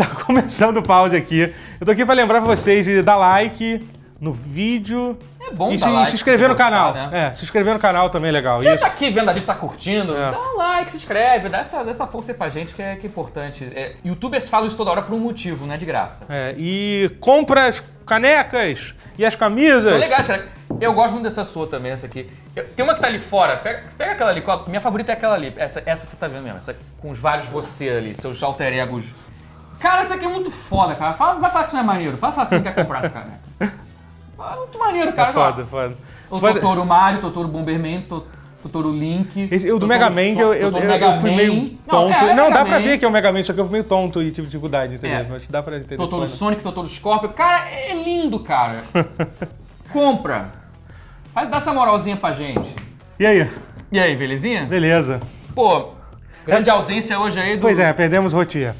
Tá começando o pause aqui. Eu tô aqui pra lembrar vocês de dar like no vídeo. É bom e se, like se inscrever se no gostar, canal. né? É, se inscrever no canal também é legal. Se você tá aqui vendo a gente tá curtindo, É. dá um like, se inscreve, dá essa, dá essa força aí pra gente que é, que é importante. É, Youtubers falam isso toda hora por um motivo, não é de graça. É, e compra as canecas e as camisas. São legais, cara. Eu gosto muito dessa sua também, essa aqui. Eu- tem uma que tá ali fora, pega, pega aquela ali, qual- minha favorita é aquela ali. Essa, essa que você tá vendo mesmo, essa com os vários você ali, seus alter egos. Cara, essa aqui é muito foda, cara. Fala, vai falar que isso não é maneiro. Vai falar que você não quer comprar essa caneca. É muito maneiro, cara. É foda, foda. O Foda- Totoro Mario, Totoro Bomberman, To- Totoro Link. Esse, o do Totoro Mega Man, que eu, eu, Mega eu fui Man. meio tonto. é, Não, Mega dá pra ver que é o Mega Man, só que eu fui meio tonto e tive dificuldade, entendeu? É. Mas dá pra entender. Totoro? Sonic, Totoro Scorpio. Cara, é lindo, cara. Compra. Faz dá essa moralzinha pra gente. E aí? E aí, belezinha? Beleza. Pô, grande ausência hoje aí do... Pois é, perdemos Rotier.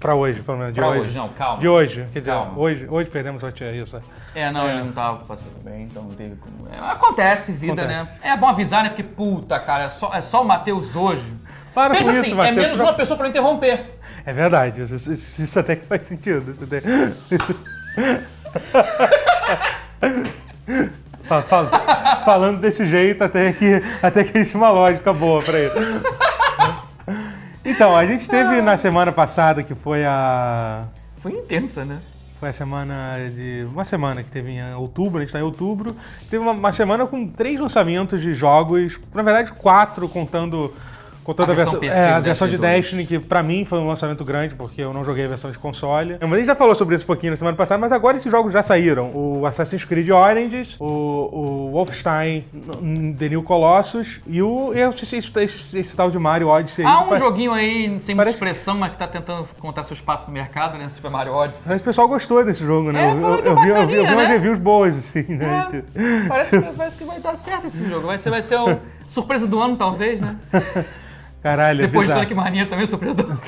Pra hoje, pelo menos. De Pra hoje. hoje, não, calma. De hoje. Quer dizer, Calma. hoje, hoje perdemos Rotier, isso. é. É, não, ele não tava passando bem, então não teve como... É, acontece, vida, Acontece. né? É bom avisar, né? Porque, puta, cara, é só, é só o Matheus hoje. Para Pensa com assim, isso, é menos uma pessoa pra eu interromper. É verdade, isso, isso- isso até que faz sentido. Isso até... Fa- fa- falando desse jeito, até que, até que existe uma lógica boa pra isso. Então, a gente teve na semana passada, que foi a. Foi intensa, né? Foi a semana de. Uma semana que teve em outubro, a gente tá em outubro. Teve uma, uma semana com três lançamentos de jogos, na verdade, quatro, contando. Contando A a, versão versão, PC é, a versão de Destiny que pra mim foi um lançamento grande, porque eu não joguei a versão de console. Mas a gente já falou sobre isso um pouquinho na semana passada, mas agora esses jogos já saíram. O Assassin's Creed Origins, o, o Wolfenstein The New Colossus e o esse, esse, esse- esse tal de Mario Odyssey. Há um joguinho aí sem muita expressão, mas que tá tentando contar seu espaço no mercado, né? Super Mario Odyssey. Mas o pessoal gostou desse jogo, né? É, eu, eu, é vi, eu, vi, eu vi umas né? reviews boas, assim, né? É, parece, que, parece que vai dar certo esse jogo. Vai ser, vai ser o surpresa do ano, talvez, né? Caralho, é Depois de bizarro. Sonic Mania também, surpresa do ano.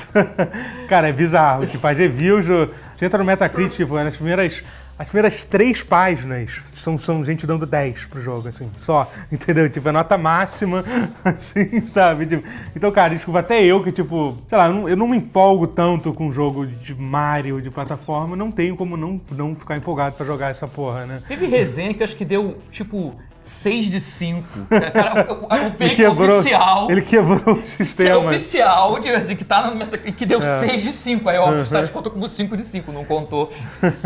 Cara, é bizarro. Tipo, as reviews, o- você entra no Metacritic, tipo, nas primeiras, as primeiras três páginas são, são gente dando 10 pro jogo, assim, só, entendeu? Tipo, é nota máxima, assim, sabe? Tipo, então, cara, desculpa, até eu que, tipo, sei lá, eu não, eu não me empolgo tanto com jogo de Mario, de plataforma, não tenho como não, não ficar empolgado pra jogar essa porra, né? Teve resenha que acho que deu, tipo, 6 de 5. Cara, o, o, pick quebrou, oficial. ele quebrou o que é sistema. oficial, de, assim, que tá no Metacritic, que deu É. 6 de 5. Aí, Uhum. o site contou como 5 de 5, não contou.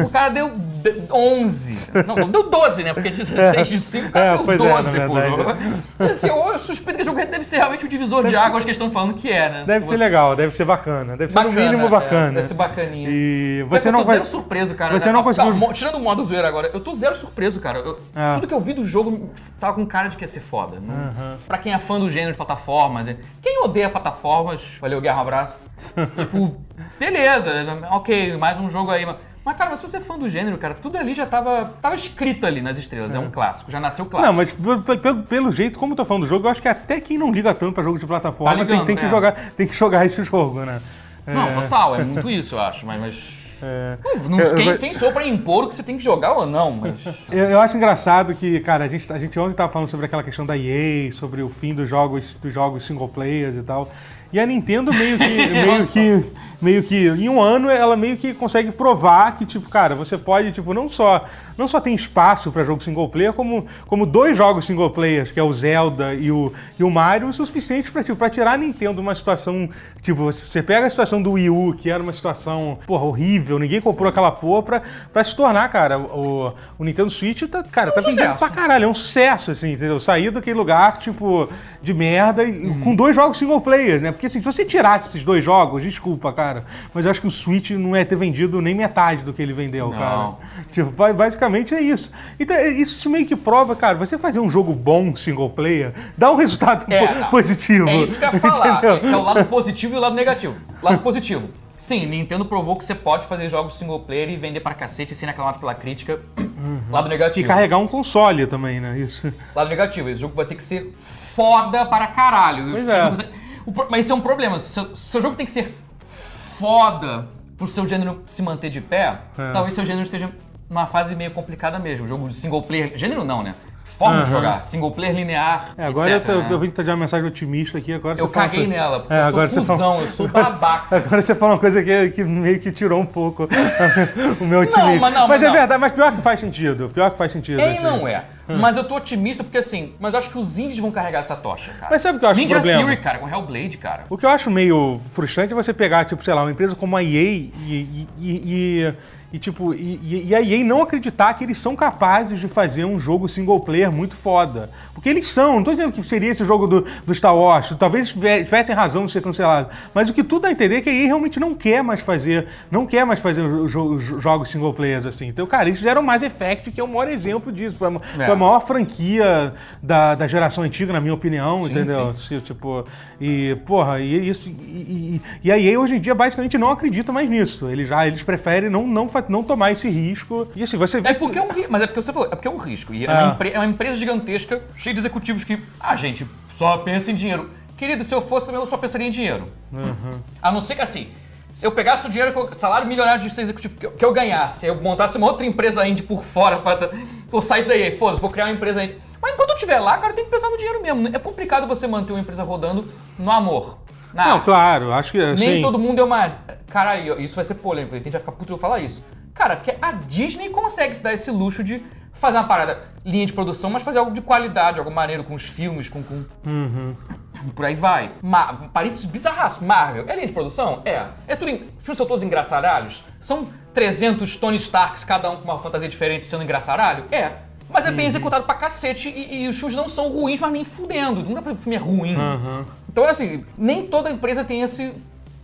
O cara deu de- 11. Não, deu 12, né? Porque 6 de 5, o cara É, deu pois é, na 12, pô. verdade. Assim, eu, eu suspeito que jogo deve ser realmente o divisor de águas que eles estão falando que é, né? Deve Se ser você- legal, deve ser bacana, deve ser no Bacana, mínimo é, bacana. deve ser bacaninha. E você eu não tô vai. zero surpreso, cara. Você não Ah, conseguiu- tá, tirando o modo zoeira agora, eu tô zero surpreso, cara. Eu-. Tudo que eu vi do jogo tava com cara de que ia ser foda. Não, Aham. Pra quem é fã do gênero de plataformas, quem odeia plataformas, valeu, Guerra, um abraço. tipo, beleza, ok, mais um jogo aí. Mas, mas, cara, mas se você é fã do gênero, cara, tudo ali já tava, tava escrito ali nas estrelas. É, um clássico, já nasceu clássico. Não, mas pelo, pelo- jeito, como eu tô falando do jogo, eu acho que até quem não liga tanto pra jogo de plataforma Tá tem, ligando, tem que né? jogar, tem que jogar esse jogo, né? Não, total, é muito isso, eu acho. Mas. mas... É. Não- quem, quem sou pra impor o que você tem que jogar ou não, mas. Eu, eu acho engraçado que, cara, a gente, a gente ontem tava falando sobre aquela questão da EA, sobre o fim dos jogos, dos jogos single players e tal. E a Nintendo meio que, meio que, meio que, em um ano, ela meio que consegue provar que, tipo, cara, você pode, tipo, não só, não só tem espaço para jogo single player, como, como dois jogos single players, que é o Zelda e o, e o Mario, o suficiente para tipo, pra tirar a Nintendo de uma situação, tipo, você pega a situação do Wii U, que era uma situação, porra, horrível, ninguém comprou aquela porra, pra, pra se tornar, cara, o, o Nintendo Switch, tá, cara, tá vendendo pra caralho, é um sucesso, assim, entendeu? Sair daquele lugar, tipo, de merda, Uhum. com dois jogos single players, né? Porque, assim, se você tirasse esses dois jogos, desculpa, cara, mas eu acho que o Switch não ia ter vendido nem metade do que ele vendeu, Não. cara. Tipo, ba- basicamente é isso. Então, é- isso meio que prova, cara, você fazer um jogo bom single player dá um resultado É, positivo. É isso que eu ia falar, entendeu? é, é o lado positivo e o lado negativo. Lado positivo. Sim, Nintendo provou que você pode fazer jogos single player e vender pra cacete sem reclamar pela crítica. Lado E negativo. carregar um console também, né? Isso. Lado negativo, esse jogo vai ter que ser foda para caralho. Pois é. pro- Mas isso é um problema. Se seu, seu jogo tem que ser foda pro seu gênero se manter de pé, É. talvez seu gênero esteja numa fase meio complicada mesmo. Jogo de single player. Gênero não, né? Forma de Aham. jogar. Single player linear, É, agora eu, etc, tô, né? eu vim trazer uma mensagem otimista aqui. Agora Eu caguei uma nela, porque É, eu agora sou você fala- cuzão, eu sou babaca. Agora você fala uma coisa que, que meio que tirou um pouco o meu otimismo. mas não, mas é não. verdade, mas pior que faz sentido. Pior que faz sentido. É assim. não é. Mas eu tô otimista porque assim, mas eu acho que os indies vão carregar essa tocha, cara. Mas sabe o que eu acho Ninja problema? Theory, cara, com Hellblade, cara. O que eu acho meio frustrante é você pegar, tipo, sei lá, uma empresa como a EA e, e, e- e- e, tipo, e, e- a EA não acreditar que eles são capazes de fazer um jogo single player muito foda. Porque eles são, não tô dizendo que seria esse jogo do, do Star Wars, talvez tive- tivessem razão de ser cancelado. Mas o que tudo dá a entender é que a EA realmente não quer mais fazer, não quer mais fazer os jo- os jogos single players assim. Então, cara, eles fizeram Mass Effect, que é o maior exemplo disso. Foi a, É. foi a maior franquia da, da geração antiga, na minha opinião, Sim, entendeu? Se, Tipo, e, porra, e isso. E, e, e a EA hoje em dia basicamente não acredita mais nisso. Eles já eles preferem não, não, fa- não tomar esse risco. E assim, você vê. É que- porque é um risco, mas é porque você falou, é porque é um risco. E é, É. uma, empre- é uma empresa gigantesca, cheia de executivos que, ah, gente, só pensa em dinheiro. Querido, se eu fosse também eu só pensaria em dinheiro. Uhum. A não ser que assim, se eu pegasse o dinheiro, que eu- salário milionário de ser executivo que eu, que eu ganhasse, eu montasse uma outra empresa indie por fora, pra, ou saísse daí, foda-se, vou criar uma empresa indie. Mas enquanto eu estiver lá, cara, tem que pensar no dinheiro mesmo. É complicado você manter uma empresa rodando no amor. Não, arte. claro, acho que. Nem assim, todo mundo é uma. Caralho, isso vai ser polêmico, a gente vai ficar puto eu falar isso. Cara, porque a Disney consegue se dar esse luxo de fazer uma parada, linha de produção, mas fazer algo de qualidade, algo maneiro com os filmes, com. com... Por aí vai. Ma parênteses bizarraço. Marvel, é linha de produção? É. É tudo. Em... Filmes são todos engraçaralhos? São 300 Tony Starks, cada um com uma fantasia diferente, sendo engraçaralho? É. Mas é bem executado pra cacete e, e os filmes não são ruins, mas nem fudendo. Dá que o filme é ruim. Aham. Então, assim, nem toda empresa tem esse,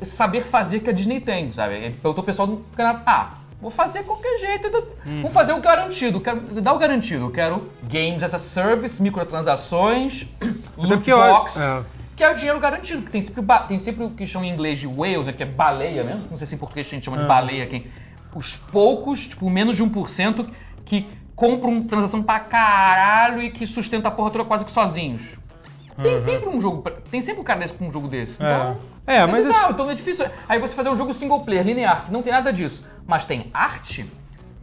esse saber fazer que a Disney tem, sabe? Então, o pessoal do canal, ah, vou fazer qualquer jeito, vamos fazer o garantido, quero dar o garantido. Eu quero games as a service, microtransações, loot box, é. que é o dinheiro garantido, que tem sempre, tem sempre o que chamam em inglês de whales, que é baleia mesmo, não sei se em português a gente chama de baleia, quem, os poucos, tipo, menos de 1% que compram transação pra caralho e que sustenta a porra toda quase que sozinhos. Tem sempre um jogo, tem sempre um cara desse com um jogo desse. Então, É. É, mas bizarro, então é difícil. Aí você fazer um jogo single player, linear, que não tem nada disso, mas tem arte,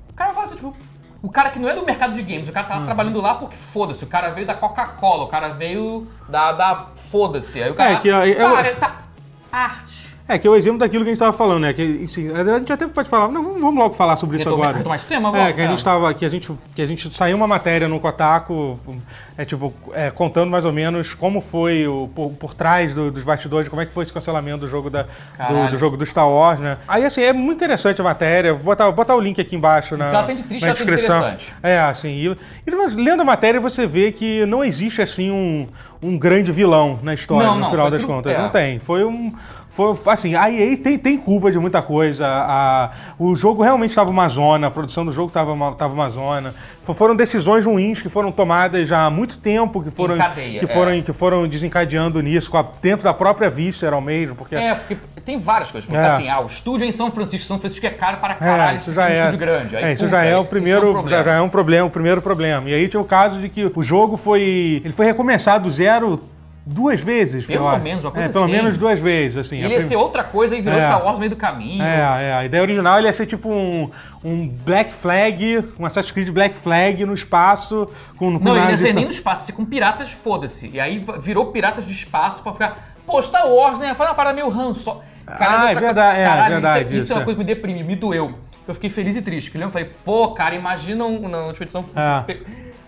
o cara fala assim, tipo, o cara que não é do mercado de games, o cara tá Hum. trabalhando lá porque foda-se, o cara veio da Coca-Cola, o cara veio da, da foda-se. Aí o cara, É, que eu- eu- cara, tá, arte. É, que é o exemplo daquilo que a gente estava falando, né? Que, assim, a gente até pode falar, não, vamos logo falar sobre isso agora. retomar esse tema? É, Vamos, que a é. gente tava, que a gente, que a gente saiu uma matéria no Kotaku, é tipo, é, contando mais ou menos como foi o, por, por trás do- dos bastidores, como é que foi esse cancelamento do jogo da, do, do jogo do Star Wars, né? Aí, assim, é muito interessante a matéria, vou botar, vou botar o link aqui embaixo na, ela tem de triste, na tem de descrição. interessante. É, assim, e, e lendo a matéria você vê que não existe, assim, um, um grande vilão na história, Não, no não, final das tudo- contas. é. Não tem. Foi um. Foi, assim, a EA tem, tem culpa de muita coisa. A, o jogo realmente estava uma zona, a produção do jogo estava uma, tava uma zona. Fo- Foram decisões ruins que foram tomadas já há muito tempo, que foram, cadeia, que é. foram, que foram desencadeando nisso, a- dentro da própria Visceral mesmo. Porque, É, porque tem várias coisas. Porque É. assim, ah, o estúdio é em São Francisco, São Francisco é caro para caralho, isso isso já é um é, estúdio grande. Aí, é, isso puta, já é o primeiro, um já, já é um problema, o primeiro problema. E aí tinha o caso de que o jogo foi, ele foi recomeçado do zero duas vezes, Pelo menos, uma coisa é, pelo assim. menos duas vezes, assim. Ele ia prim- ser outra coisa e virou É. Star Wars no meio do caminho. É, é, a ideia original ele ia ser tipo um, um Black Flag, um Assassin's Creed Black Flag no espaço, com, com Não, ele ia ser nem no espaço, ia ser com piratas, foda-se. E aí virou piratas do espaço pra ficar. Pô, Star Wars, né? Foi uma parada meio Han Solo. Ah, é verdade, é, Caralho, verdade, Isso, é- isso é uma isso, coisa que me deprime, me doeu. Eu fiquei feliz e triste. Que eu lembro, falei, pô, cara, imagina um, na última edição. É.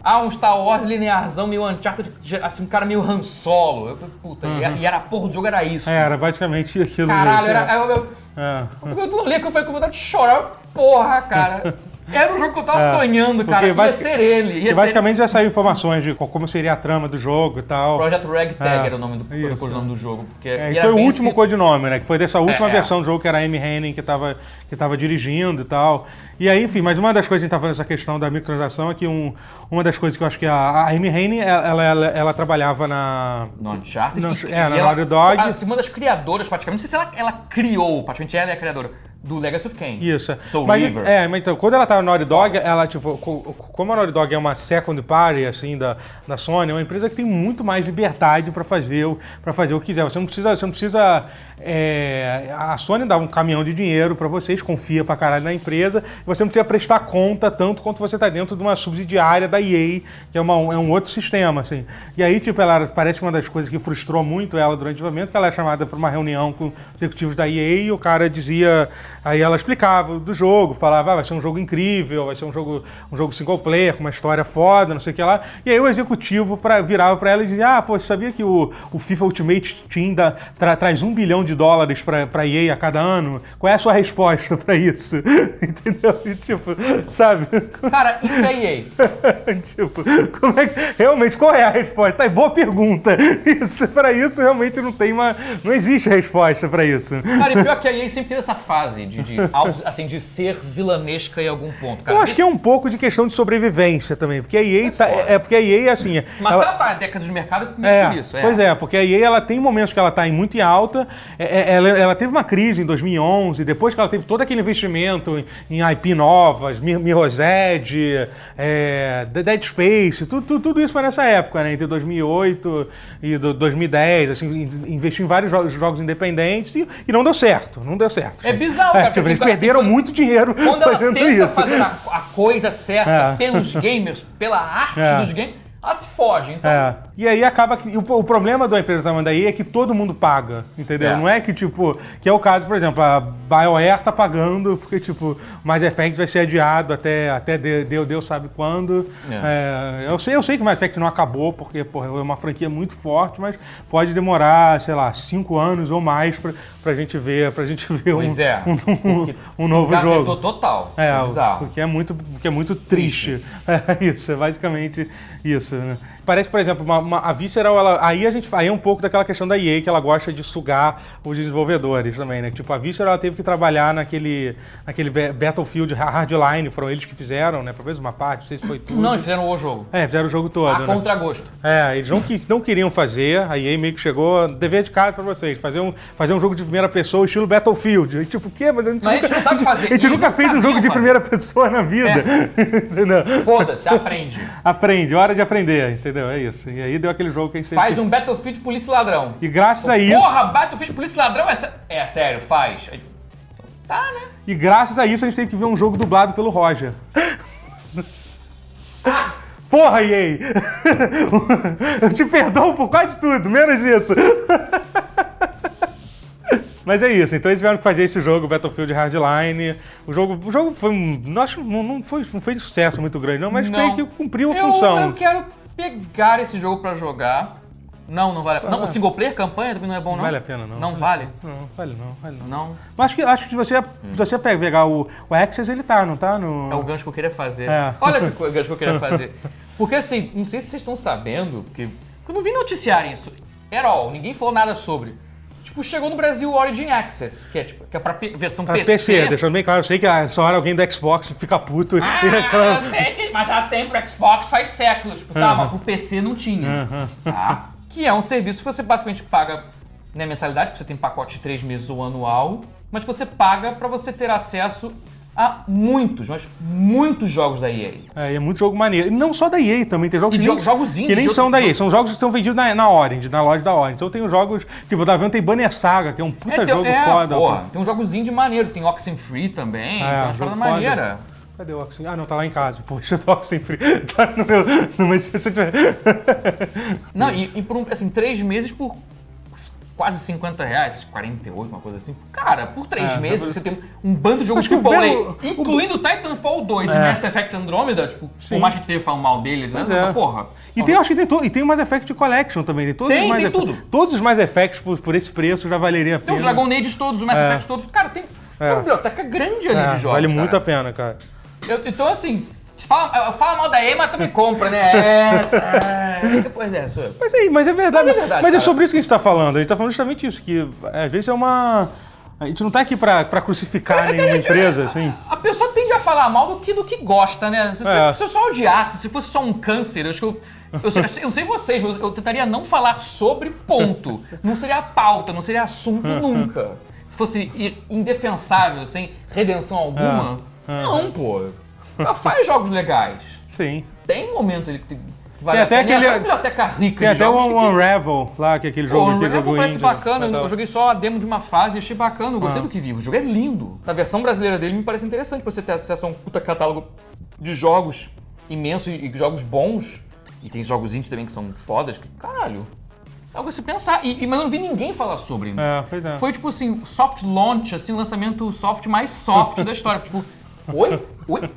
Ah, um Star Wars linearzão, meio Uncharted, assim, um cara meio Han Solo. Eu falei, puta, e- e era a porra do jogo, era isso. É, era basicamente aquilo Caralho, mesmo. era. Eu, eu, É. eu não li que eu falei com vontade de chorar. Porra, cara. Era um jogo que eu tava É, sonhando, cara. Ia basic- ser ele. Ia E ser basicamente já saiu informações de co- como seria a trama do jogo e tal. Project Ragtag É, era o nome do, isso. o nome do jogo. Porque É, foi o último esse- codinome, né? Que foi dessa última É, versão do jogo que era a Amy Henning que tava, que tava dirigindo e tal. E aí, enfim, mas uma das coisas que a gente tá falando essa questão da microtransação é que um, uma das coisas que eu acho que a, a Amy Henning, ela, ela, ela trabalhava na. No Uncharted. No- e- é, e na ela- Naughty Dog. assim, uma das criadoras, praticamente. Não sei se ela, ela criou, praticamente ela é a criadora. Do Legacy of Kain. Isso. Soul mas, River. É, mas então, quando ela tá na Naughty Dog, ela, tipo, co- como a Naughty Dog é uma second party, assim, da, da Sony, é uma empresa que tem muito mais liberdade pra fazer, o- pra fazer o que quiser. Você não precisa. Você não precisa é, a Sony dá um caminhão de dinheiro pra vocês, confia pra caralho na empresa, você não precisa prestar conta tanto quanto você tá dentro de uma subsidiária da EA, que é, uma, é um outro sistema, assim. E aí, tipo, ela parece que uma das coisas que frustrou muito ela durante o evento, que ela é chamada pra uma reunião com os executivos da EA e o cara dizia. Aí ela explicava do jogo, falava, ah, vai ser um jogo incrível, vai ser um jogo, um jogo single player, com uma história foda, não sei o que lá. E aí o executivo pra, virava pra ela e dizia, ah, pô, você sabia que o, o FIFA Ultimate Team dá- tra- traz um bilhão de dólares pra, pra EA a cada ano? Qual é a sua resposta pra isso? Entendeu? E, tipo, sabe? Cara, isso é EA. tipo, como é que, realmente, qual é a resposta? Tá, boa pergunta. Isso, pra isso, realmente não tem uma. Não existe resposta pra isso. Cara, e pior que a EA sempre teve essa fase de, de, assim, de ser vilanesca em algum ponto. Cara, Eu acho que é um pouco de questão de sobrevivência também, porque a EA tá, foda. é, é porque a EA assim, Mas ela- ela tá há décadas de mercado é é, por isso. Pois é, porque a EA ela tem momentos que ela está em muito em alta. É, é, Ela, ela teve uma crise em 2011, depois que ela teve todo aquele investimento em, em IP novas, Mir- Mirror's Edge, é, Dead Space, tudo, tudo, tudo isso foi nessa época, né? Entre 2008 e do- 2010, assim, in- investiu em vários jogos, jogos independentes e, e não deu certo, não deu certo. É bizarro, cara, tipo, porque eles assim, perderam muito dinheiro Quando ela fazendo tenta isso. fazer a, a coisa certa É. pelos gamers, pela arte É. dos gamers, ela se foge. Então, É. E aí acaba que. O, o problema da empresa tamanho da EA é que todo mundo paga, entendeu? É. Não é que, tipo, que é o caso, por exemplo, a BioWare tá pagando porque, tipo, o Mass Effect vai ser adiado até, até de- Deus, Deus sabe quando. É, eu, sei, eu sei que o Mass Effect não acabou, porque, porra, é uma franquia muito forte, mas pode demorar, sei lá, cinco anos ou mais pra, pra gente ver, pra gente ver um, é. um, um- porque um novo jogo. total. É, É, bizarro. que é muito, o que é muito triste. É isso, é basicamente isso. Né? Parece, por exemplo, uma, uma- a Visceral, ela, aí a gente aí é um pouco daquela questão da EA que ela gosta de sugar os desenvolvedores também, né? Tipo, a Visceral ela teve que trabalhar naquele, naquele Ba- Battlefield Hardline, foram eles que fizeram, né? Menos uma parte, não sei se foi tudo. Não, eles fizeram o jogo. É, fizeram o jogo todo, A né? contragosto. É, eles não, que- não queriam fazer, a EA meio que chegou, dever de casa pra vocês, fazer um, fazer um jogo de primeira pessoa estilo Battlefield. E, tipo, o quê? Mas a gente, Mas a gente nunca, não sabe fazer. A gente Eles nunca fez um jogo de fazer. primeira pessoa na vida. entendeu? Foda-se, aprende. Aprende, hora de aprender, entendeu? É isso. E aí deu aquele jogo que a gente Faz um Battlefield Polícia e Ladrão. E graças a isso, Porra, Battlefield Polícia e Ladrão é, sé- é sério, faz. Tá, né? e graças a isso a gente teve que ver um jogo dublado pelo Roger. Porra, EA! Eu te perdoo por quase tudo, menos isso. Mas é isso, então eles tiveram que fazer esse jogo, Battlefield Hardline. O jogo, o jogo foi um. Não, acho, não, não foi, não foi sucesso muito grande, não, mas Não. meio que cumpriu a Eu, função. eu quero pegar esse jogo pra jogar. Não, não vale a pena. Não, o single player, campanha também não é bom, não? Vale a pena, não. Não vale? Não, vale não, vale não. Não. Mas acho que, acho que se você, se você pe- pegar o, o Access, ele tá, não tá? No... É o gancho que eu queria fazer. É. Olha co- gancho que eu queria fazer. Porque assim, não sei se vocês estão sabendo, porque eu não vi noticiar isso. At all, ninguém falou nada sobre. Tipo, chegou no Brasil o Origin Access, que é, tipo, que é pra versão Pra PC. PC, deixando bem claro, eu sei que essa hora alguém do Xbox fica puto. Ah, reclama. eu sei que, mas já tem pro Xbox faz séculos. Tipo, tá, mas pro PC não tinha. Tá? Que é um serviço que você basicamente paga né, mensalidade, porque você tem pacote de três meses ou anual, mas que você paga pra você ter acesso a muitos, mas muitos jogos da EA. É, é muito jogo maneiro. E não só da EA também, tem jogos que jo- nem, jogos indies, que nem jogo- são da EA, jogo- são jogos que estão vendidos na, na Orange, na loja da Orange. Então tem os jogos, tipo, da vendo tem Banner Saga, que é um puta tem- jogo é, foda. porra, tem um jogozinho de maneiro, tem Oxenfree também, tem umas É, paradas foda. maneiras. Cadê o Oxen? Ah, não, tá lá em casa. Poxa, o Oxen Free. Tá no meu. No meu. Não, e, e por um, assim, três meses por quase 50 reais, 48, uma coisa assim. Cara, por três É, meses você tem um bando de jogos o AAA, belo- o- incluindo Titanfall 2 e É. Mass Effect Andromeda, tipo, Sim. por mais que a gente esteja falando mal deles, né? É. Porra. E tem, acho que tem, to- e tem o Mass Effect Collection também. Tem, todos Tem, os Mass tem Effect- tudo. Todos os Mass Effects por, por esse preço já valeria a Tem pena. os Dragon Age todos, os Mass É. Effect todos. Cara, tem É. uma biblioteca grande ali É, de jogos. vale cara. muito a pena, cara. Eu- então, assim, fala, fala mal da EA, mas também compra, né? É, é. Pois é, sou eu. Mas é, mas é verdade. Mas é verdade, Mas é sobre isso que a gente tá falando. A gente tá falando justamente isso, que às vezes é uma. A gente não tá aqui pra, pra crucificar nenhuma empresa, assim. A pessoa tende a falar mal do que do que gosta, né? Se, É. se, se eu só odiasse, se fosse só um câncer, eu acho que eu. Eu, sei- eu sei vocês, mas eu tentaria não falar sobre ponto. Não seria pauta, não seria assunto nunca. se fosse indefensável, sem redenção alguma. É. Não, pô. Ela faz jogos legais. Sim. Tem momentos ali que, tem- que vale Tem até aquele- Tem uma biblioteca rica Tem até o que- Unravel lá, que é aquele jogo que o Unravel jogo parece bacana, eu tal. joguei só a demo de uma fase achei bacana, eu gostei Ah. do que vi. O jogo é lindo. A versão brasileira dele me parece interessante pra você ter acesso a um puta catálogo de jogos imenso e e jogos bons. E tem jogos indie também que são fodas. que, Caralho, é algo a se pensar. E, e- mas eu não vi ninguém falar sobre. É, pois é. Foi tipo assim, soft launch, assim, o lançamento soft mais soft da história. Tipo, oi? Oi?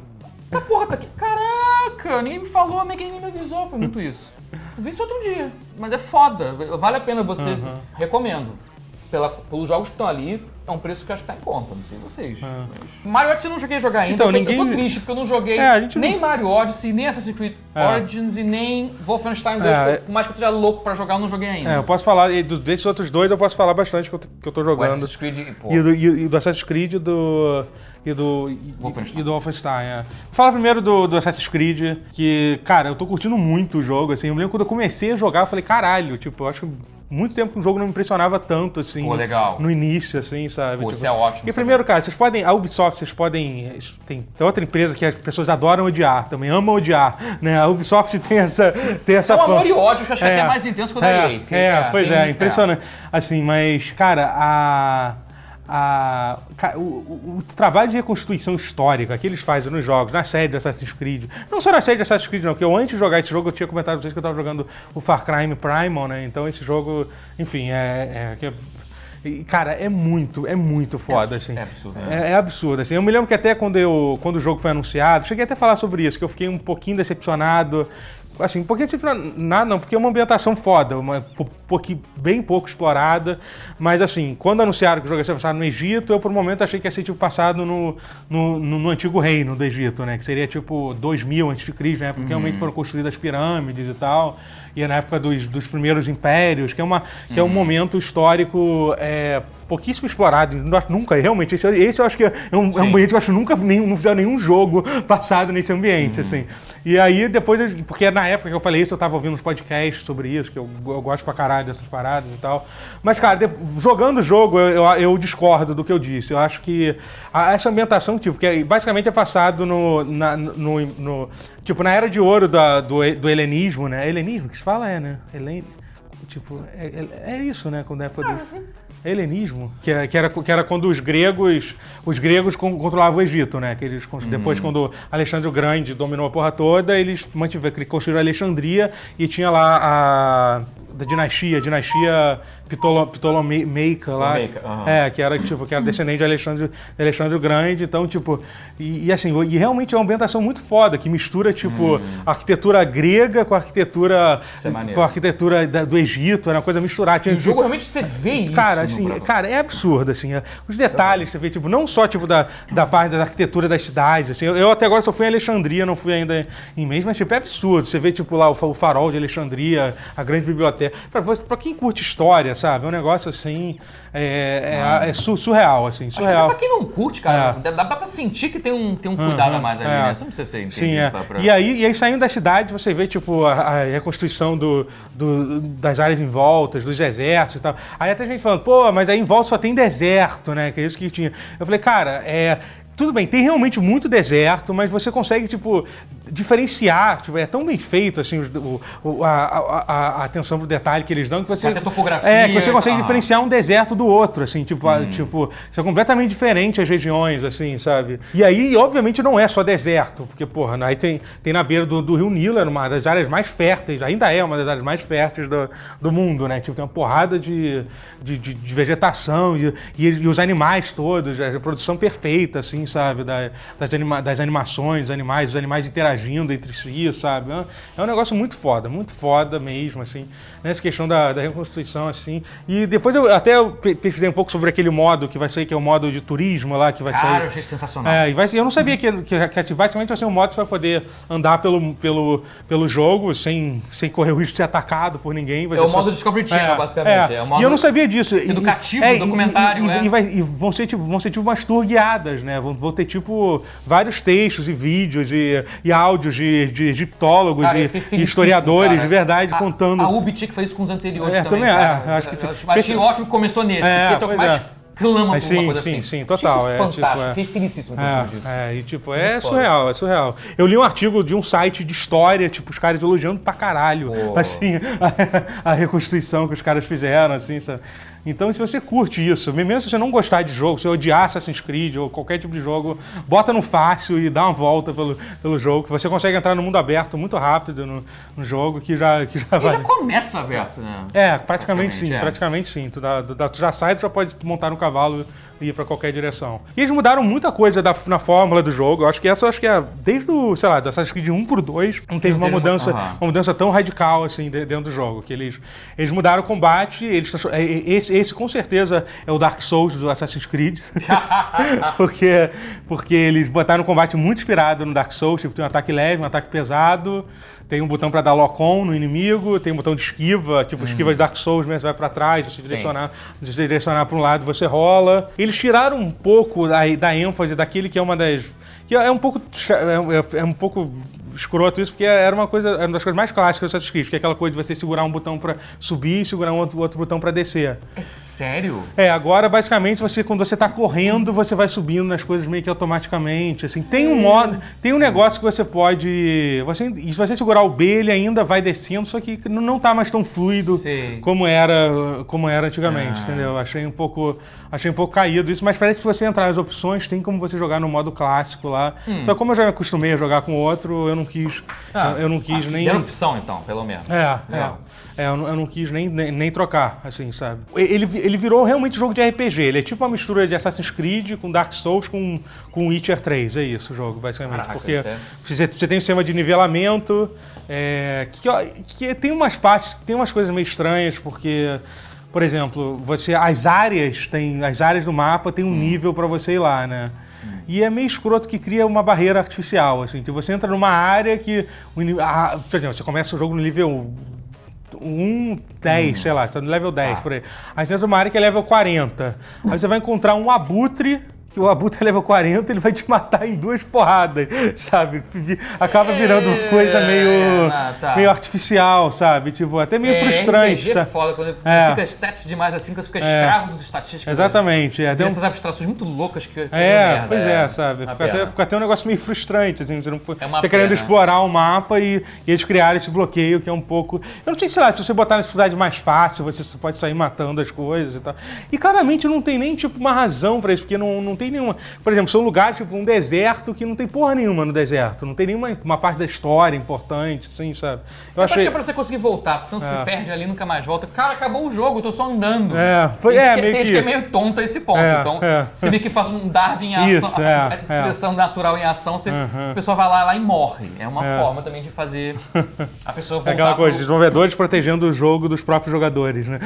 Tá porra, tá aqui. Caraca, ninguém me falou, ninguém me avisou. Foi muito isso. Eu vi isso outro dia. Mas é foda. Vale a pena você. Uhum. Recomendo. Pela, pelos jogos que estão ali, é um preço que eu acho que tá em conta. Não sei vocês. É. Mas... Mario Odyssey eu não joguei jogar ainda. Então, eu, tô, ninguém- eu tô triste porque eu não joguei É, nem não- Mario Odyssey, nem Assassin's Creed É. Origins e nem Wolfenstein 2. É, Por mais que eu esteja louco pra jogar, eu não joguei ainda. É, eu posso falar, e desses outros dois eu posso falar bastante que eu, tô- que eu tô o jogando. Assassin's Creed, pô. E do, e, e do Assassin's Creed do. E do. E, e do Wolfenstein, é. Fala primeiro do, do Assassin's Creed, que, cara, eu tô curtindo muito o jogo, assim. Eu lembro quando eu comecei a jogar, eu falei, caralho, tipo, eu acho muito tempo que o jogo não me impressionava tanto, assim. Pô, legal. No início, assim, sabe? Pô, Tipo, isso é ótimo, E sabe? primeiro, cara, vocês podem. A Ubisoft, vocês podem. Tem, outra empresa que as pessoas adoram odiar, também amam odiar, né? A Ubisoft tem essa. Tem essa É um fama. amor e ódio que eu acho que é até mais intenso que o da é, EA. É, cara, pois tem- é, impressionante. Assim, mas, cara, a. A, o, o- o trabalho de reconstituição histórica que eles fazem nos jogos, na série de Assassin's Creed, não só na série de Assassin's Creed, não, porque eu antes de jogar esse jogo eu tinha comentado pra vocês que eu tava jogando o Far Cry Primal, né? Então esse jogo, enfim, é. é- é- cara, é muito, é muito foda, É assim. é absurdo, né? É absurdo, assim. Eu me lembro que até quando, eu, quando o jogo foi anunciado, cheguei até a falar sobre isso, que eu fiquei um pouquinho decepcionado. Assim, um pouquinho decepcionado, nada não, porque é uma ambientação foda, uma po- pouqui- bem pouco explorada. Mas assim, quando anunciaram que o jogo ia ser passado no Egito, eu por um momento achei que ia ser tipo passado no, no, no- no antigo reino do Egito, né? Que seria tipo 2000 a.C., né? Porque realmente foram construídas pirâmides e tal. E é na época dos, dos primeiros impérios, que é, uma, que é um momento histórico é, pouquíssimo explorado. Não acho- Nunca, realmente. Esse, esse eu acho que é um, é um Sim. ambiente que eu acho que nunca nenhum, não fizeram nenhum jogo passado nesse ambiente, assim. E aí, depois, porque na época que eu falei isso, eu tava ouvindo uns podcasts sobre isso, que eu, eu gosto pra caralho dessas paradas e tal. Mas, cara, de- jogando o jogo, eu, eu, eu discordo do que eu disse. Eu acho que a- essa ambientação, tipo, que é- basicamente é passado no, na, no, no- Tipo, na era de ouro da- do, do helenismo, né? Helenismo que se fala é, né? Helen, tipo, é, é- é isso, né? Quando é poder. Helenismo, que, é- que era, que era quando os gregos, os gregos con- controlavam o Egito, né? Que eles, cons- depois, quando Alexandre o Grande dominou a porra toda, eles mantiveram, construíram Alexandria e tinha lá a da dinastia, a dinastia Ptolo, Ptolomeica lá. É, que era tipo, que era descendente de Alexandre, Alexandre o Grande, então tipo, e, e assim, e realmente é uma ambientação muito foda, que mistura tipo a arquitetura grega com a arquitetura é com a arquitetura da- do Egito, era uma coisa misturada. Tinha, O jogo realmente você vê isso. Cara, assim, cara, é absurdo, assim. é- Os detalhes, você vê, tipo, não só, tipo, da, da parte da arquitetura das cidades, assim. Eu, eu até agora só fui em Alexandria, não fui ainda em Mês, mas, tipo, é absurdo. Você vê, tipo, lá o, o farol de Alexandria, a grande biblioteca. Pra, pra quem curte história, sabe? É um negócio, assim, é, é- é su- surreal, assim, Acho que surreal. pra quem não curte, cara, É. dá, dá pra sentir que tem um, tem um cuidado Uhum, a mais ali, é. né? Você não precisa ser entendido Sim, é. pra- pra- E, aí, e aí, saindo da cidade, você vê, tipo, a, a reconstrução do, do- das áreas em voltas, dos desertos e tal. Aí até a gente falando, pô, mas aí em volta só tem deserto, né? Que é isso que tinha. Eu falei, cara, é. Tudo bem, tem realmente muito deserto, mas você consegue, tipo, diferenciar. Tipo, é tão bem feito, assim, os- o, o- a, a, a- atenção pro detalhe que eles dão que você. Até topografia, É, que você consegue ah. diferenciar um deserto do outro, assim, tipo, a- tipo, são completamente diferentes as regiões, assim, sabe? E aí, obviamente, não é só deserto, porque, porra, aí tem, tem na beira do, do Rio Nilo, era uma das áreas mais férteis, ainda é uma das áreas mais férteis do, do mundo, né? Tipo, tem uma porrada de, de, de- de vegetação e, e, e os animais todos, a produção perfeita, assim, sabe? Da- das, anima, das animações, dos animais, os animais interagindo entre si, sabe? É é um negócio muito foda, muito foda mesmo, assim, nessa questão da, da reconstrução, assim. E depois eu até eu pe- pesquisei um pouco sobre aquele modo que vai sair, que é o modo de turismo lá, que vai Cara, eu sair. achei sensacional. É, e vai eu não sabia que, que, que basicamente vai ser um modo que você vai poder andar pelo, pelo, pelo jogo sem, sem correr o risco de ser atacado por ninguém. É o só- modo Discovery Channel, basicamente. É o modo E eu não sabia disso. E- educativo, e- documentário, e, né? e, e, vai- e vão ser tipo, vão ser tipo umas tour guiadas, né? Vão, vão ter tipo vários textos e vídeos e, e áudios de, de egiptólogos Cara, eu e, e historiadores cara. de verdade A- contando. A Ubi tinha que isso com os anteriores É, também, também é, acho que- Eu achei ótimo que começou nesse, É, porque esse é o pois mais é. clama por sim, uma coisa sim, assim. sim, total, é, fantástico, tipo, é. fiquei felicíssimo com tudo isso. É, é, e tipo, é foda. surreal, é surreal. Eu li um artigo de um site de história, tipo, os caras elogiando pra caralho, Pô. assim, a, a reconstrução que os caras fizeram, assim, sabe? Então, se você curte isso, mesmo se você não gostar de jogo, se você odiar Assassin's Creed ou qualquer tipo de jogo, bota no fácil e dá uma volta pelo, pelo jogo, que você consegue entrar no mundo aberto muito rápido no, no jogo, que já, que já E vai. já começa aberto, né? É, praticamente sim, Praticamente, é. praticamente sim. Tu, dá- tu dá- tu já sai, tu já pode montar no cavalo ir pra qualquer direção. E eles mudaram muita coisa da- na fórmula do jogo. Eu acho que essa, acho que é desde o, sei lá, do Assassin's Creed 1 por 2, não teve uma mudança, aham. uma mudança tão radical assim de- dentro do jogo. Que eles, eles mudaram o combate, eles, é, é, esse, esse com certeza é o Dark Souls do Assassin's Creed. porque, porque eles botaram um combate muito inspirado no Dark Souls, tipo, tem um ataque leve, um ataque pesado, tem um botão pra dar lock-on no inimigo, tem um botão de esquiva, tipo esquiva de Dark Souls mesmo, você vai pra trás, se direcionar, se direcionar pra um lado, você rola. Eles tiraram um pouco da, da ênfase daquele que é uma das... que é um pouco... cha- é, é um pouco escroto isso, porque era uma coisa, era uma das coisas mais clássicas do Assassin's Creed, que é aquela coisa de você segurar um botão pra subir e segurar um outro, outro botão pra descer. É sério? É, agora basicamente você quando você tá correndo, você vai subindo nas coisas meio que automaticamente, assim. Tem um modo, tem um negócio que você pode, você e se você segurar o B, ele ainda vai descendo, só que não- tá mais tão fluido como era, como era antigamente, Ah. entendeu? Achei um pouco, achei um pouco caído isso, mas parece que se você entrar nas opções, tem como você jogar no modo clássico lá. Só que como eu já me acostumei a jogar com outro, eu não quis, Ah, eu, eu não quis ah, nem Deram opção, então, pelo menos. é, é. Legal. É, eu não, eu não quis nem, nem, nem trocar, assim, sabe? Ele, ele virou realmente jogo de RPG. Ele é tipo uma mistura de Assassin's Creed com Dark Souls com, com Witcher 3. É isso o jogo, basicamente. Caraca, Porque é- você, você tem um sistema de nivelamento, é, que, que tem umas partes, tem umas coisas meio estranhas, porque... Por exemplo, você as áreas tem as áreas do mapa tem um Hum. nível para você ir lá, né? E é meio escroto que cria uma barreira artificial, assim. Que você entra numa área que ah, por exemplo, você começa o jogo no nível 1, 10, sei lá, você tá no level 10 Hum. Tá. por aí. Aí você entra numa área que é level 40. Aí você vai encontrar um abutre, que o abutre é level 40, ele vai te matar em duas porradas, sabe? Acaba virando uma coisa meio, Ah, tá. meio artificial, sabe? Tipo, até meio É, frustrante. RPG é sabe? foda, quando É. fica stats demais assim, que você fica É. escravo dos estatísticas. Exatamente. É, Tem um- essas abstrações muito loucas que. que É, merda, pois é, sabe? Fica até, fica até um negócio meio frustrante, assim, você, não, É você querendo explorar o mapa e, e eles criaram esse bloqueio que é um pouco. Eu não sei, sei lá, se você botar na dificuldade mais fácil, você pode sair matando as coisas e tal. E claramente não tem nem, tipo, uma razão pra isso, porque não, não tem nenhuma. Por exemplo, são lugares, tipo, um deserto que não tem porra nenhuma no deserto. Não tem nenhuma uma parte da história importante, assim, sabe? Eu Eu acho que achei. é pra você conseguir voltar, porque senão É. você perde ali e nunca mais volta. Cara, acabou o jogo, eu tô só andando. É, foi- tem é, que, meio tem gente que que é meio tonta esse ponto. É, então, é. você meio que faz um Darwin em ação, Isso, é, a, é. seleção natural em ação, você, Uhum. a pessoa vai lá, lá e morre. É uma É. forma também de fazer a pessoa voltar É aquela coisa, pro- desenvolvedores protegendo o jogo dos próprios jogadores, né?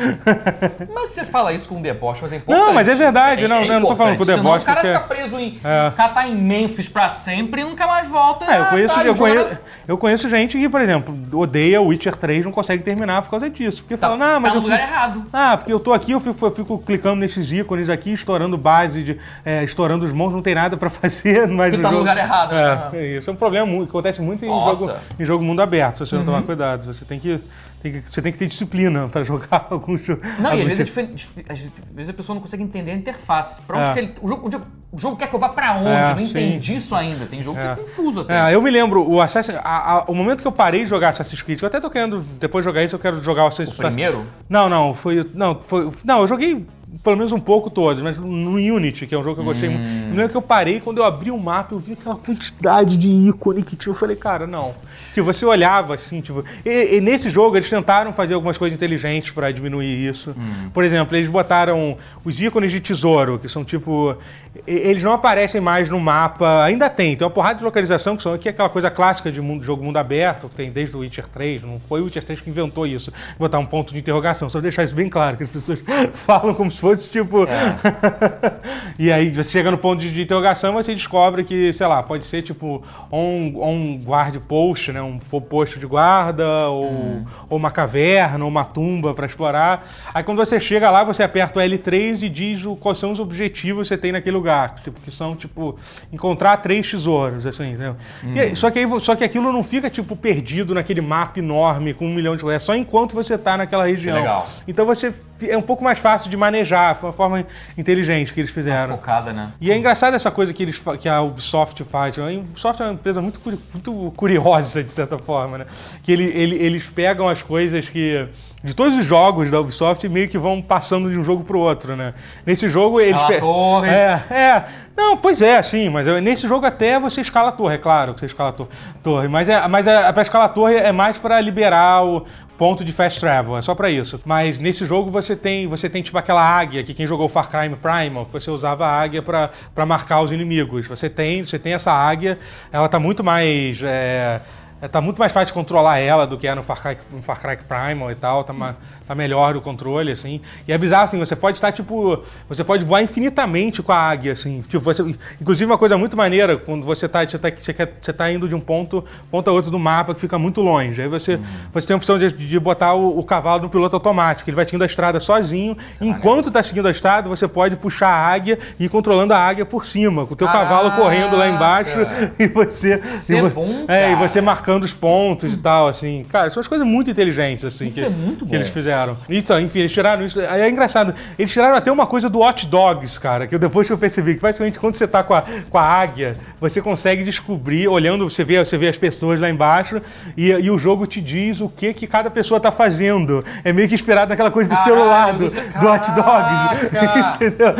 Mas você fala isso com deboche, mas é importante. Não, mas é verdade, não, eu não tô falando com deboche, cara fica preso em... É. Tá em Memphis pra sempre e nunca mais volta. É, eu Ah, conheço, tá, eu, jogo conheço, eu conheço gente que, por exemplo, odeia Witcher 3 não consegue terminar por causa disso. Porque Tá, fala, não, mas tá eu no lugar fico, errado. Ah, porque eu tô aqui, eu fico, eu fico clicando nesses ícones aqui, estourando base, de, é, estourando os monstros, não tem nada pra fazer. Mas Porque tá no lugar errado, É, né? é isso. É um problema que acontece muito em Nossa. Uhum. jogo, em jogo mundo aberto, se você não tomar cuidado. Você tem que, tem que, você tem que ter disciplina pra jogar algum jogo. Não, e às vezes, é tipo- às vezes a pessoa não consegue entender a interface. Pra onde É. que ele. O jogo, o jogo quer que eu vá pra onde? É, não sim. entendi isso ainda. Tem jogo que é É. confuso até. É, eu me lembro, o Assassin, a- a- o momento que eu parei de jogar Assassin's Creed, eu até tô querendo, depois de jogar isso, eu quero jogar o Assassin's O primeiro? Não, não, foi. Não, foi. Não, eu joguei pelo menos um pouco todos, mas no Unity, que é um jogo que eu gostei muito. Hum. Eu me lembro que eu parei, quando eu abri o mapa, eu vi aquela quantidade de ícone que tinha. Eu falei, cara, não. Se você olhava assim, tipo. E, e nesse jogo eles tentaram fazer algumas coisas inteligentes pra diminuir isso. Hum. Por exemplo, eles botaram os ícones de tesouro, que são tipo. Eles não aparecem mais no mapa. Ainda tem, tem uma porrada de localização, que são aqui aquela coisa clássica de mundo, jogo mundo aberto, que tem desde o Witcher 3. Não foi o Witcher 3 que inventou isso. Botar um ponto de interrogação. Só deixar isso bem claro, que as pessoas falam como se fosse tipo. e aí você chega no ponto de, de interrogação você descobre que, sei lá, pode ser tipo um, um guard post, né? Um po- posto de guarda, ou, ou uma caverna, ou uma tumba para explorar. Aí quando você chega lá, você aperta o L3 e diz o, quais são os objetivos que você tem naquele lugar. Tipo, que são, tipo, encontrar três tesouros, assim, entendeu? E aí- só, que aí, só que aquilo não fica, tipo, perdido naquele mapa enorme com um milhão de coisas. É só enquanto você tá naquela região. legal. Então você é um pouco mais fácil de manejar, foi uma forma inteligente que eles fizeram. Focada, né? E é engraçado essa coisa que, eles, que a Ubisoft faz. A Ubisoft é uma empresa muito, muito curiosa, de certa forma, né? Que ele, ele- eles pegam as coisas que. De todos os jogos da Ubisoft meio que vão passando de um jogo pro outro, né? Nesse jogo eles. Escala a torre. É, é. Não, pois é, sim, mas eu- nesse jogo até você escala a torre, é claro que você escala a tor- torre. Mas, é, mas é, pra escalar a torre é mais pra liberar o ponto de fast travel, é só pra isso. Mas nesse jogo você tem, você tem tipo aquela águia, que quem jogou Far Cry Primal, você usava a águia pra pra marcar os inimigos. Você tem, você tem essa águia, ela tá muito mais. É, é, tá muito mais fácil de controlar ela do que é no Far Cry, no Far Cry Primal e tal, tá, ma- tá melhor o controle, assim. E é bizarro, assim, você pode estar, tipo, você pode voar infinitamente com a águia, assim. Tipo, você, inclusive uma coisa muito maneira, quando você tá, você tá, você quer- você tá indo de um ponto, ponto a outro do mapa que fica muito longe. Aí você, você tem a opção de, de botar o, o cavalo no piloto automático, ele vai seguindo a estrada sozinho. Enquanto tá seguindo a estrada, você pode puxar a águia e ir controlando a águia por cima, com o teu cavalo correndo lá embaixo e você... Isso e é bom, É, e você marcando os pontos e tal, assim. Cara, são as coisas muito inteligentes, assim, Isso que, é muito que bom. eles fizeram. Isso, enfim, eles tiraram isso. Aí é engraçado. Eles tiraram até uma coisa do Hot Dogs, cara, que eu, depois que eu percebi, que basicamente quando você tá com a, com a águia, você consegue descobrir, olhando, você vê, você vê as pessoas lá embaixo e, e o jogo te diz o que, que cada pessoa tá fazendo. É meio que inspirado naquela coisa do Caralho, celular do, do Hot Dogs. Entendeu?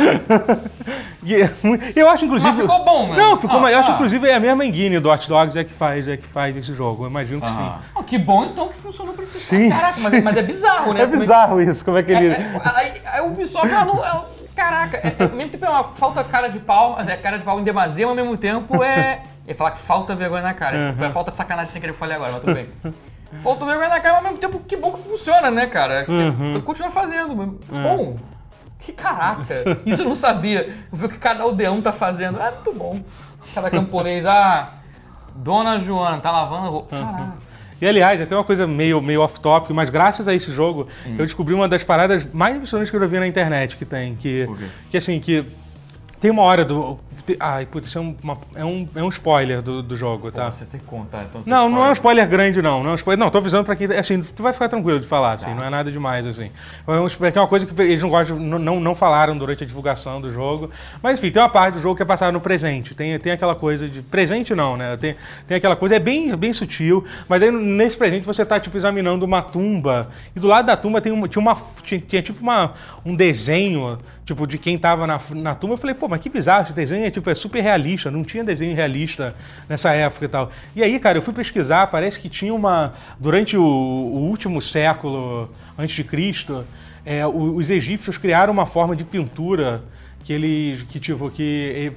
É eu acho, inclusive. Mas ficou bom, né? Não, ficou. Ah, mas eu acho, tá. inclusive, é a mesma engine do Hot Dogs é que faz, é que faz esse jogo. Eu imagino que sim. Ah. Oh, que bom então que funcionou pra esse Sim. Caraca, mas, é- mas é bizarro, né? É bizarro isso, como é que É, ele. é, a Ubisoft, ela não. caraca, é, é, ao mesmo tempo é uma falta cara de pau, mas é cara de pau em demasia, mas ao mesmo tempo é. É falar que falta vergonha na cara. Foi a falta de sacanagem sem querer que eu falei agora, mas tudo bem. Falta vergonha na cara, mas ao mesmo tempo que bom que funciona, né, cara? Uhum. Continua fazendo. mas É. Bom. Que caraca! Isso eu não sabia. Ver o que cada aldeão tá fazendo. É muito bom. Cada camponês, ah, Dona Joana tá lavando roupa. Uhum. Caraca. E aliás, até uma coisa meio, meio off-topic, mas graças a esse jogo, Hum. eu descobri uma das paradas mais impressionantes que eu já vi na internet que tem. Que, Por quê? que assim, que tem uma hora do. Ai, putz, isso é um, uma- é um, é um spoiler do, do jogo, tá? Pô, você tem que contar, então. Não, não é um spoiler grande, não. Não, é um spoiler, não tô avisando pra quem. Assim, tu vai ficar tranquilo de falar, assim, Tá. não é nada demais, assim. É um spoiler é uma coisa que eles não gostam, não, não, não falaram durante a divulgação do jogo. Mas enfim, tem uma parte do jogo que é passada no presente. Tem, tem aquela coisa de. Presente não, né? Tem, tem aquela coisa, é bem, bem sutil, mas aí nesse presente você tá, tipo, examinando uma tumba. E do lado da tumba tem uma, tinha uma. Tinha, tinha tipo uma, um desenho tipo, de quem tava na, na tumba, eu falei, pô, mas que bizarro, esse desenho é, tipo, é super realista, não tinha desenho realista nessa época e tal. E aí, cara, eu fui pesquisar, parece que tinha uma, durante o, o último século antes de Cristo, é, os egípcios criaram uma forma de pintura que eles que tipo que,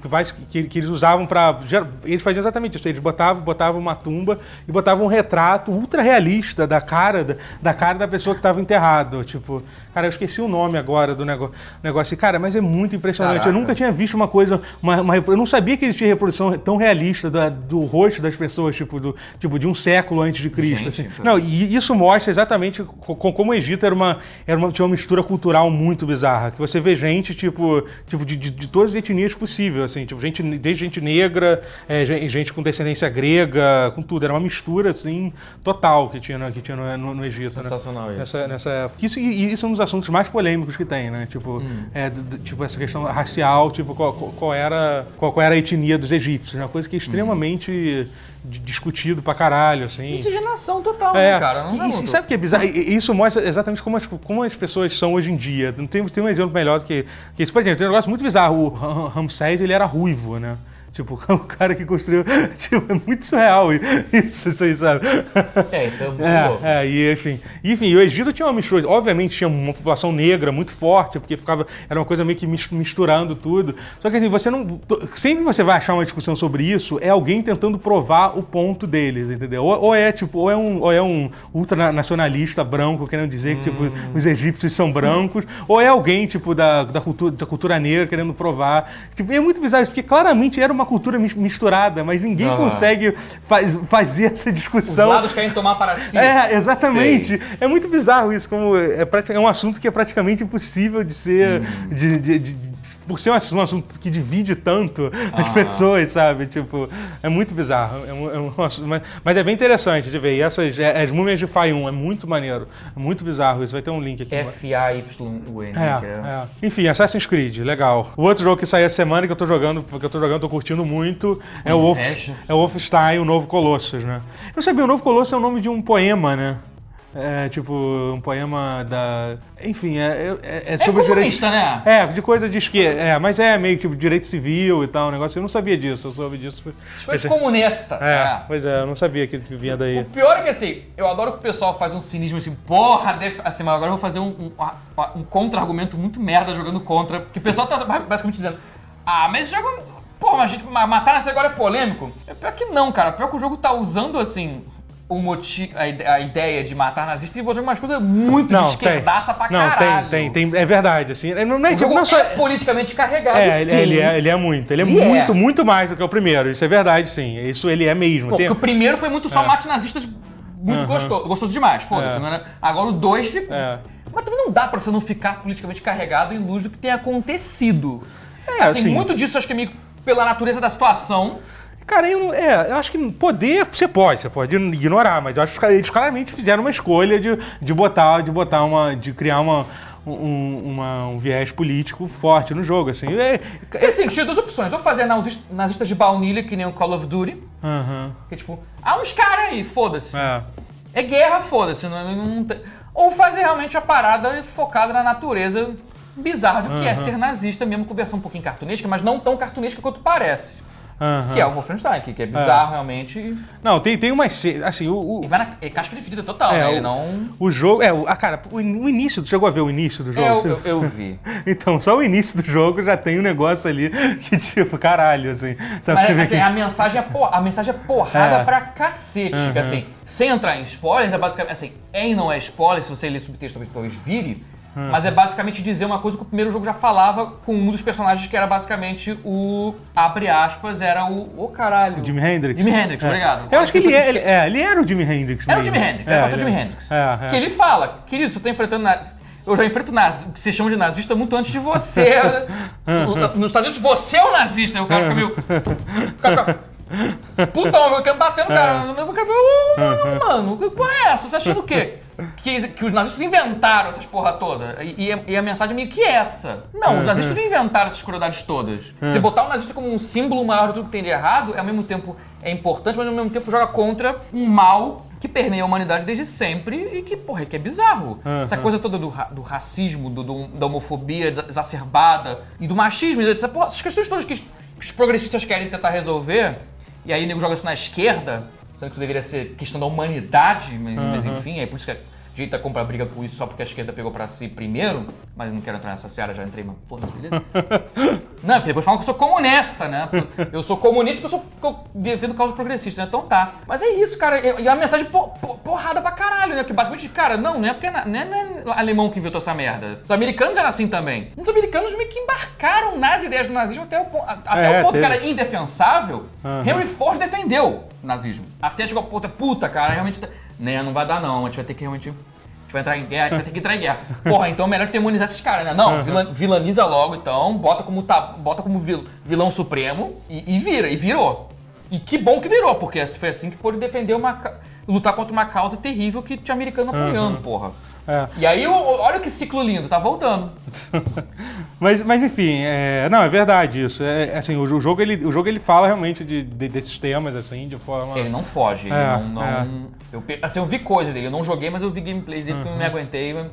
que, que eles usavam para eles faziam exatamente isso eles botavam botavam uma tumba e botavam um retrato ultra realista da cara da, da cara da pessoa que estava enterrado tipo cara eu esqueci o nome agora do negócio negócio cara mas é muito impressionante Caraca. eu nunca tinha visto uma coisa uma, uma eu não sabia que existia reprodução tão realista da- do rosto das pessoas tipo do tipo de um século antes de Cristo Gente, assim. então. não e isso mostra exatamente co- co- como o Egito era uma, era uma, tinha uma mistura cultural muito bizarra. Que você vê gente, tipo, tipo de, de, de todas as etnias possíveis, assim, tipo, gente, desde gente negra, é, gen- gente com descendência grega, com tudo. Era uma mistura, assim, total que tinha, no- que tinha no, no- no Egito, né? Sensacional isso. Nessa, nessa época. Isso, isso dos assuntos mais polêmicos que tem, né? Tipo, Hum. é, tipo essa questão racial, tipo, qual, qual- era, qual, qual era a etnia dos egípcios, né? Uma coisa que é extremamente di- discutido pra caralho, assim. Miscigenação total, É, né, cara? Não e, e sabe o que é bizarro? E- Isso mostra exatamente como as, como as pessoas são hoje em dia. Não tem, tem um exemplo melhor do que, que isso. Por exemplo, tem um negócio muito bizarro. O Ram- Ramsés, ele era ruivo, né? Tipo, o cara que construiu... Tipo, é muito surreal isso, assim, sabe? É, isso é muito louco. É, é, e enfim. Enfim, o Egito tinha uma mistura. Obviamente tinha uma população negra muito forte, porque ficava. Era uma coisa meio que mis- misturando tudo. Só que assim, você não. Sempre você vai achar uma discussão sobre isso, é alguém tentando provar o ponto deles, entendeu? Ou, ou é tipo, ou é um, ou é um ultranacionalista branco querendo dizer que tipo, os egípcios são brancos, ou é alguém, tipo, da, da, cultura, da cultura negra querendo provar. Tipo, é muito bizarro, isso, porque claramente era uma cultura mis- misturada, mas ninguém consegue faz- fazer essa Os discussão. lados querem tomar para si. É, exatamente. Sei. É muito bizarro isso, como é, é um assunto que é praticamente impossível de ser, Hum. de, de- de por ser um assunto, um assunto que divide tanto as Ah. pessoas, sabe? Tipo, é muito bizarro. É um- é um assunto- mas, mas é bem interessante de ver. E essas, é- as múmias de Fayum, é muito maneiro. É muito bizarro isso. Vai ter um link aqui. F-A-Y-U-N. É, que é. Enfim, Assassin's Creed, legal. O outro jogo que saiu essa semana que eu tô jogando, que eu tô jogando, tô curtindo muito, é o, Wolf, é o Wolfenstein, o Novo Colossus, né? Eu sabia, o Novo Colossus é o nome de um poema, né? É tipo um poema da. Enfim, é, é, é É sobre comunista, né? É, de coisa de esquerda. É, mas é meio tipo direito civil e tal, um negócio. Eu não sabia disso, eu soube disso. Foi Esse- comunista. É, é. pois é, eu não sabia que vinha O daí. pior é que assim, eu adoro que o pessoal faz um cinismo assim, porra, def... assim, mas agora eu vou fazer um, um, um contra-argumento muito merda jogando contra. Que o pessoal tá basicamente dizendo, ah, mas esse jogo. Pô, mas a gente ma- matar nessa agora é polêmico. É pior que não, cara. Pior que o jogo tá usando assim. O motivo, a, ide- a ideia de matar nazistas e botando umas coisas muito de esquerdaça pra não, caralho. tem, tem, tem, é verdade, assim. Não, não é, O não só- é politicamente carregado, É, ele, ele é, ele é muito. Ele é Ele é. muito, muito mais do que o primeiro. Isso é verdade, sim. Isso ele é mesmo. Pô, Tem- porque o primeiro foi muito só É. mate nazistas muito Aham. gostoso, gostoso demais, foda-se. É. não era- Agora o 2 ficou. É. Mas também não dá pra você não ficar politicamente carregado em luz do que tem acontecido. É, assim, assim- muito disso acho que é meio pela natureza da situação. Cara, eu, não- é, eu acho que poder você pode, você pode ignorar, mas eu acho que eles claramente fizeram uma escolha de, de botar, de botar uma, de criar uma, um, uma- um viés político forte no jogo, assim. É, Porque assim, tinha duas opções. Ou fazer nazis- nazistas de baunilha, que nem o Call of Duty, aham, que é tipo, há uns caras aí, foda-se. é. É guerra, foda-se. Não, não tem- Ou fazer realmente a parada focada na natureza bizarra do que é ser nazista, mesmo com versão um pouquinho cartunesca, mas não tão cartunesca quanto parece. Aham. Que é o Wolfenstein, que, que é bizarro realmente. e- Não, tem, tem umas. ce- Assim, o, o, E vai na é casca de ferida total, É, né? o- Ele não. o jogo. É, o, ah, cara, o, o início, tu chegou a ver o início do jogo? É, eu, eu, eu vi. Então, só o início do jogo já tem um negócio ali que, tipo, caralho, assim. Sabe, Mas assim, que- a mensagem é, por, a mensagem é porrada É. pra cacete. Uhum. que, assim, sem entrar em spoilers, é basicamente. Assim, é e não é spoiler, se você ler subtexto talvez vire. Uhum. Mas é basicamente dizer uma coisa que o primeiro jogo já falava com um dos personagens que era basicamente o. Abre aspas, era o. Ô caralho. O Jimi Hendrix? Jimi Hendrix, É. obrigado. Eu acho que ele, é, ele, é, ele era o Jimi Hendrix Era o mesmo. Jimi Hendrix, era pra ser o ele Jimi é. Hendrix. É, é. Que ele fala, querido, você tá enfrentando naz... Eu já enfrento naz... o que você chama de nazista muito antes de você. Nos Estados Unidos, você é o nazista. Aí o cara fica meio. O cara fica. Putão, eu quero bater no cara. O cara "Ô, mano, porra é essa? Você achando o quê? Que, que os nazistas inventaram essas porra toda. E, e a, e a mensagem é meio que essa. Não, os nazistas não inventaram essas crueldades todas. Se botar o nazista como um símbolo maior de tudo que tem de errado, é ao mesmo tempo é importante, mas ao mesmo tempo joga contra um mal que permeia a humanidade desde sempre e que, porra, que é bizarro. Uhum. Essa coisa toda do, ra- do racismo, do- do- da homofobia exa- exacerbada e do machismo, essa, porra, essas questões todas que os, que os progressistas querem tentar resolver, e aí o nego joga isso na esquerda, sendo que isso deveria ser questão da humanidade, mas, mas Uhum. enfim, é por isso que a direita compra briga com isso só porque a esquerda pegou pra si primeiro, mas eu não quero entrar nessa seara, já entrei, mas foda-se, beleza? Não, porque depois falam que eu sou comunista, né? Eu sou comunista porque eu, sou, porque eu defendo causa progressista, né? Então tá. Mas é isso, cara. E e a mensagem po- po- porrada pra caralho, né? Porque basicamente, cara, não, não é porque na- não é, não é alemão que inventou essa merda. Os americanos eram assim também. Os americanos meio que embarcaram nas ideias do nazismo até o, a- até É, o ponto teve. que era indefensável. Aham. Henry Ford defendeu nazismo. Até chegou a puta, puta, cara, realmente. tá- Né, não vai dar não. A gente vai ter que realmente. A gente vai entrar em guerra, a gente vai ter que entrar em guerra. Porra, então é melhor demonizar esses caras, né? Não, vila- vilaniza logo, então, bota como, tá, bota como vil- vilão supremo e, e vira, e virou. E que bom que virou, porque foi assim que pôde defender uma. lutar contra uma causa terrível que tinha americano apoiando, porra. É. E aí, olha que ciclo lindo, tá voltando. Mas, mas enfim, é, não, é verdade isso. É, assim, o, o jogo, ele, o jogo ele fala realmente de, de- desses temas, assim, de forma... Ele não foge, ele É, não. não- Eu, pe- assim, eu vi coisas dele, eu não joguei, mas eu vi gameplays dele porque eu não me aguentei. mas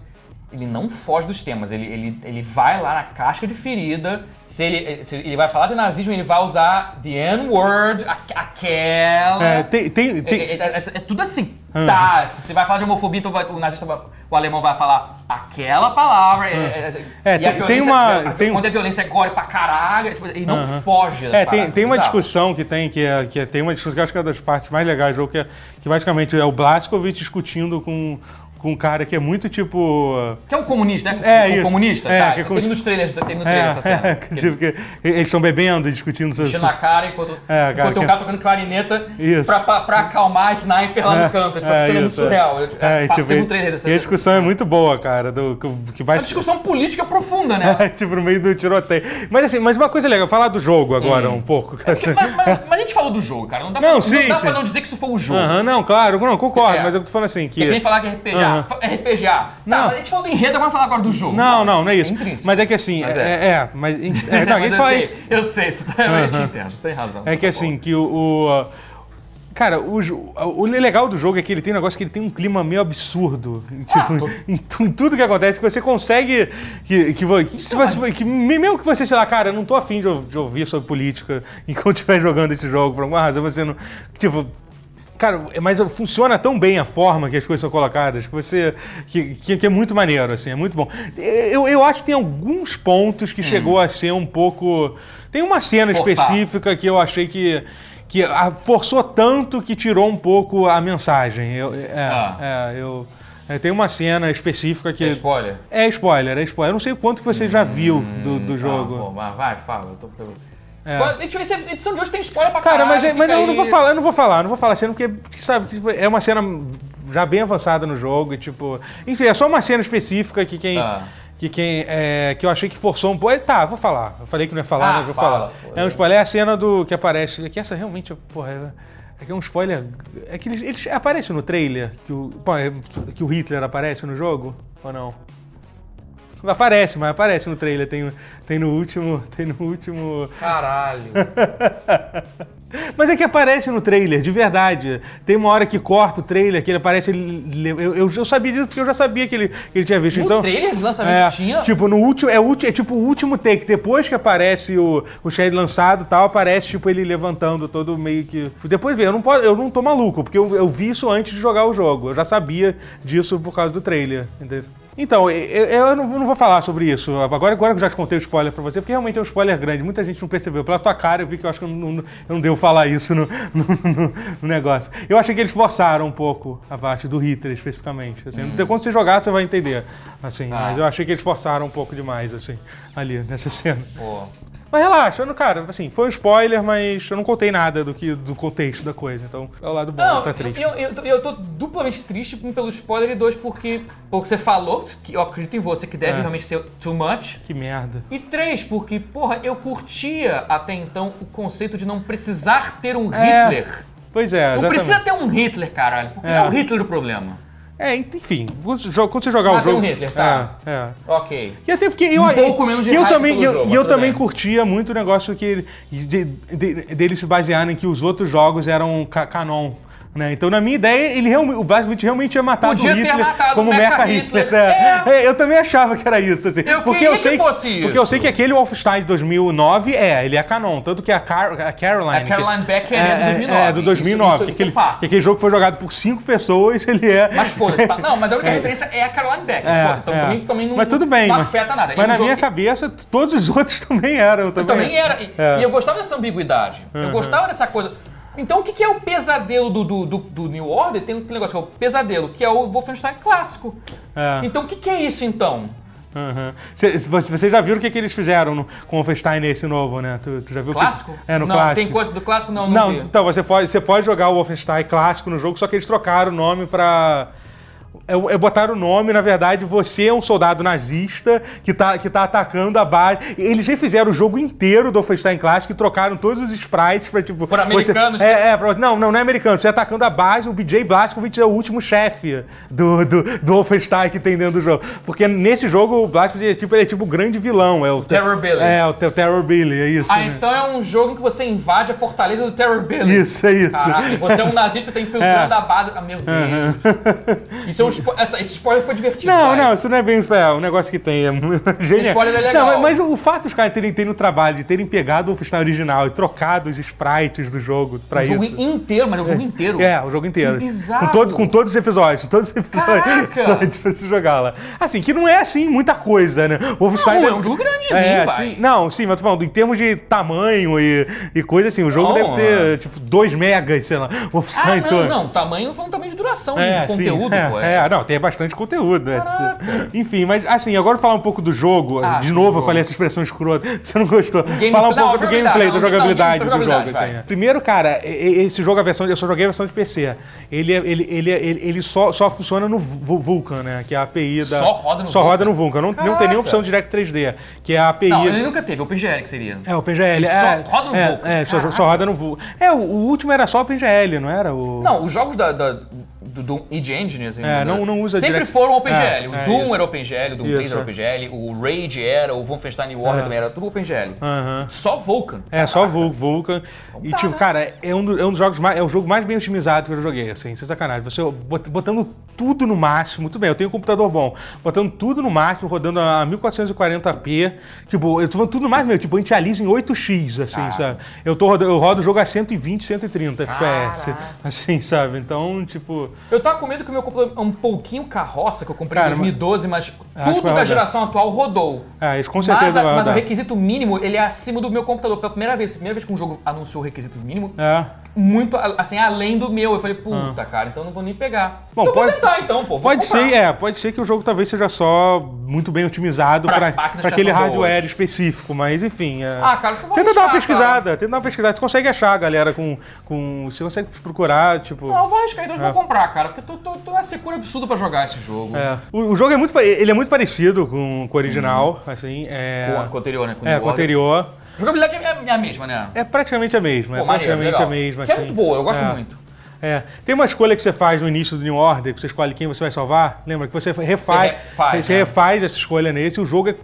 Ele não foge dos temas, ele, ele, ele vai lá na casca de ferida. Se ele, se ele vai falar de nazismo, ele vai usar the N-word, aque- aquela. É, tem, tem, É, tem- é- é- é tudo assim. Uhum. Tá, se você vai falar de homofobia, então vai- o nazista, o alemão vai falar aquela palavra. é- é- É, e a tem- tem violência- uma- a- tem- Quando a violência é gore pra caralho, é, tipo, ele não Uhum. foge É, tem, paradas, tem uma discussão que tem, que, é, que é- tem uma discussão que eu acho que é uma das partes mais legais do jogo, que, é, que basicamente é o Blaskovic discutindo com, com um cara que é muito tipo. Que é um comunista, né? É, um isso. comunista? É, tá, que é como tem nos trailers, tem no trailer essa cena. É, Que tipo, que eles estão bebendo e discutindo seus. Enchendo a cara enquanto, É, cara, enquanto tem um que- cara tocando clarineta Isso. pra, pra, pra acalmar a sniper lá É, no canto. Tipo, é, é muito isso, é. surreal. É, pá, tipo, teve um trailer dessa e a discussão é muito boa, cara, do, que- que vai Uma discussão política profunda, né? tipo, no meio do tiroteio. Mas assim, mas uma coisa legal, falar do jogo agora um pouco. Porque- mas, mas- mas a gente falou do jogo, cara. Não dá, Não, pra, sim, não, dá sim. pra não dizer que isso foi o jogo. Aham, não, claro, não, concordo, É. mas eu tô falando assim É que nem que. falar que é RPG. Aham. Ah, RPG. Ah, Tá, Não. mas a gente falou do enredo, agora vamos falar agora do jogo. Não, não, não é isso. intrínseco. Mas é que assim, Mas é, é. é, mas. É, não, Mas eu, fala- sei, eu sei, você tá, eu te entendo, você tem razão. É que assim, que o. o, Cara, o, o legal do jogo é que ele tem um negócio que ele tem um clima meio absurdo. Tipo, tô- em, tu- em tudo que acontece, que você consegue. Que, que, vo- que se você- que mesmo que você, sei lá, cara, eu não tô afim de, de ouvir sobre política enquanto estiver jogando esse jogo, por alguma razão, você não. Tipo. Cara, mas funciona tão bem a forma que as coisas são colocadas que você. que, que, que é muito maneiro, assim, é muito bom. Eu, eu acho que tem alguns pontos que chegou a ser um pouco. Tem uma cena Forçado. específica que eu achei que. que forçou tanto que tirou um pouco a mensagem. Eu, é, Ah. é, eu. é, tem uma cena específica que. É spoiler? É spoiler, é spoiler. Eu não sei o quanto que você já viu do, do Ah, jogo. pô, mas vai, fala. Eu tô pelo... É. A edição de hoje tem spoiler pra Cara, caralho. mas, é- mas não, eu não vou falar, eu não vou falar, não vou falar a cena, porque, sabe, tipo, é uma cena já bem avançada no jogo, e tipo. Enfim, é só uma cena específica que quem. Ah. Que, quem é, que eu achei que forçou um pouco. Tá, vou falar. Eu falei que não ia falar, Ah, mas vou fala, falar. pô. É um spoiler, é a cena do que aparece. Que essa realmente, porra, é, é que é um spoiler. É que eles, eles aparecem no trailer que o, é- que o Hitler aparece no jogo? Ou não? Aparece, mas aparece no trailer. Tem, tem no último. Tem no último. Caralho. Mas é que aparece no trailer, de verdade. Tem uma hora que corta o trailer, que ele aparece. Ele, eu, eu, eu sabia disso porque eu já sabia que ele, que ele tinha visto. No então, trailer do lançamento é, tinha? Tipo, no último. É, é tipo o último take. Depois que aparece o, o Shade lançado e tal, aparece, tipo, ele levantando todo meio que. Depois vê, eu não, posso, eu não tô maluco, porque eu, eu vi isso antes de jogar o jogo. Eu já sabia disso por causa do trailer. Entendeu? Então, eu, eu não, eu não vou falar sobre isso. Agora, agora que eu já te contei o spoiler pra você, porque realmente é um spoiler grande. Muita gente não percebeu. Pela tua cara, eu vi que eu acho que eu não, não, eu não devo falar isso no, no- no- negócio. Eu achei que eles forçaram um pouco a parte do Hitler, especificamente. Assim. Quando você jogar, você vai entender. Assim, Ah. Mas eu achei que eles forçaram um pouco demais, assim, ali, nessa cena. Pô. Mas relaxa, eu não, cara, assim, foi um spoiler, mas eu não contei nada do, que, do contexto da coisa. Então, é o lado bom, Não, tá triste. eu, eu, tô- eu tô duplamente triste um, pelo spoiler e dois porque, porque você falou, que eu acredito em você, que deve É. realmente ser too much. Que merda. E três, porque, porra, eu curtia até então o conceito de não precisar ter um É, Hitler. Pois é, Não exatamente. precisa ter um Hitler, caralho. Porque É. não é o Hitler o problema. É, enfim, quando você jogar Ah, o jogo... um Hitler, tá. É, é. Ok. E até porque eu, Um pouco menos de eu também, eu, jogo, e eu também bem. curtia muito o negócio que ele- de, de, deles se basearem que os outros jogos eram ca- canon. Né? Então, na minha ideia, ele realmente, o Blazkowicz realmente tinha matado Podia o Hitler matado como o Mecha Hitler. Hitler. é. É, eu também achava que era isso. Assim. Eu porque eu sei que fosse Porque eu isso. sei que aquele Wolfenstein de 2009 é, ele é canon. Tanto que a, Car a Caroline... A Caroline que- Becker é do 2009. É, do 2009. Isso- que, isso- aquele, isso é aquele jogo foi jogado por cinco pessoas, ele é... Mas foda-se, tá? Não, mas a única É. referência é a Caroline Becker. É. Então é. também, também não, mas tudo bem, não mas, afeta nada. Mas na minha cabeça, todos os outros também eram. Eu Também, também era. E, É. e eu gostava dessa ambiguidade. Eu Uhum. gostava dessa coisa. Então o que, que é o pesadelo do, do, do- do New Order? Tem um negócio que é o pesadelo, que é o Wolfenstein clássico. É. Então o que, que é isso então? Uhum. Cê- Você você já viu o que, que eles fizeram no, com o Wolfenstein nesse novo, né? Tu, tu já viu o que- Clássico? É, no não, clássico. tem coisa do clássico? Não, não, Não, então você pode, você pode jogar o Wolfenstein clássico no jogo, só que eles trocaram o nome pra. É, é botar o nome, na verdade, você é um soldado nazista que tá, que tá atacando a base. Eles refizeram o jogo inteiro do Wolfenstein Clássico e trocaram todos os sprites pra, tipo... Por você- americanos. é, é, pra- não, não, não é americano. Você atacando a base, o BJ Blazkowicz é o último chefe do, do, do Wolfenstein que tem dentro do jogo. Porque nesse jogo o Blazkowicz é tipo, ele é tipo o grande vilão. É o Terror Billy. É, o, o Terror Billy, é isso. Ah, né? então é um jogo em que você invade a fortaleza do Terror Billy. Isso, é isso. Caraca, você é um nazista que tá infiltrando É. a base. Ah, meu Deus. Isso é um spo... Esse spoiler foi divertido. Não, vai. não, isso não é bem é, um negócio que tem. É genial. spoiler é legal. Não, mas o fato dos caras terem, terem o trabalho de terem pegado o Wolfenstein original e trocado os sprites do jogo pra O jogo isso. inteiro, mas é o jogo inteiro. É, o jogo inteiro. Que bizarro. Com, todo, com todos os episódios. Todos os episódios. Caraca. pra você jogar lá. Assim, que não é assim muita coisa, né? O Wolfenstein Não, deve- é um jogo grandezinho, é, vai. sim, Não, sim, mas tô falando, em termos de tamanho e, e coisa assim, o jogo Não, deve ter, é. tipo, 2 megas, sei lá. O Ah, Wolfenstein não, todo. não. Tamanho foi um tamanho de duração de É, sim, conteúdo, é, pô. É, não, tem bastante conteúdo. é. Caraca. Enfim, mas assim, agora falar um pouco do jogo. Ah, de novo, eu falei essa expressão escrota. Você não gostou. Falar um não, pouco do gameplay, não, da não, jogabilidade game- do jogo. assim, vai. é. Primeiro, cara, esse jogo, a versão, eu só joguei a versão de PC. Ele, é- ele, ele, ele, ele só, só funciona no Vu- Vulkan, né? Que é a API da. Só roda no Só Vulkan? roda no Vulkan. Não, não tem nem Caraca. opção de Direct 3D, que é a API. Não, ele nunca teve, OpenGL que seria. É, o PGL. Ele é, só roda no é, Vulkan. É, só, só roda no Vulkan. É, o, o último era só o PGL, não era? O... Não, os jogos da, da- do Doom Id Engine, assim, É, da- não- não usa Sempre direct- foram OpenGL. É, o é, Doom isso. era OpenGL, o Doom Isso, 3 era é. OpenGL, o Rage era, o Wolfenstein Order É. também era tudo OpenGL. Aham. Só Vulkan. É, só Caraca. Vul- Vulkan. E, tá, tipo, né? cara, é um, do- é um dos jogos mais. É o jogo mais bem otimizado que eu já joguei, assim, sem sacanagem. Você bot- botando tudo no máximo. Tudo bem, eu tenho um computador bom. Botando tudo no máximo, rodando a 1440p. Tipo, eu tô falando tudo no máximo, tipo, a gente alisa em 8x, assim, Caraca. sabe? Eu, tô eu rodo o jogo a 120, 130 FPS. Assim, sabe? Então, tipo. Eu tava com medo que o meu computador é um pouquinho carroça, que eu comprei Cara, em 2012, mas tudo da geração atual rodou. É, isso com Mas, certeza a- vai mas o requisito mínimo, ele é acima do meu computador. Pela primeira vez, primeira vez que um jogo anunciou o requisito mínimo, É. muito, a- assim, além do meu. Eu falei, puta, cara, então eu não vou nem pegar. Ah. Bom, eu vou pode- tentar então, pô. Pode comprar. ser, é, pode ser que o jogo talvez seja só muito bem otimizado Pra para aquele hardware boas. específico, mas enfim. é- Ah, cara, acho que eu vou Tenta dar uma pesquisada, tenta dar uma pesquisada. Você consegue achar, galera, com. com você consegue procurar, tipo. Não, eu vou arriscar, então eu É. vou comprar, cara, porque eu tô, tô, tô numa secura absurda pra jogar esse jogo. é. O, o jogo é muito, ele é muito parecido com, com o original, assim. É. Com, com o anterior, né? Com é, com o anterior. A jogabilidade é, é a mesma, né? É praticamente a mesma, Pô, é maneiro, praticamente legal. a mesma. Que é assim. muito boa, eu gosto É. muito. É. Tem uma escolha que você faz no início do New Order, que você escolhe quem você vai salvar. Lembra que você refaz, Você refaz, você né? refaz essa escolha nesse. O jogo é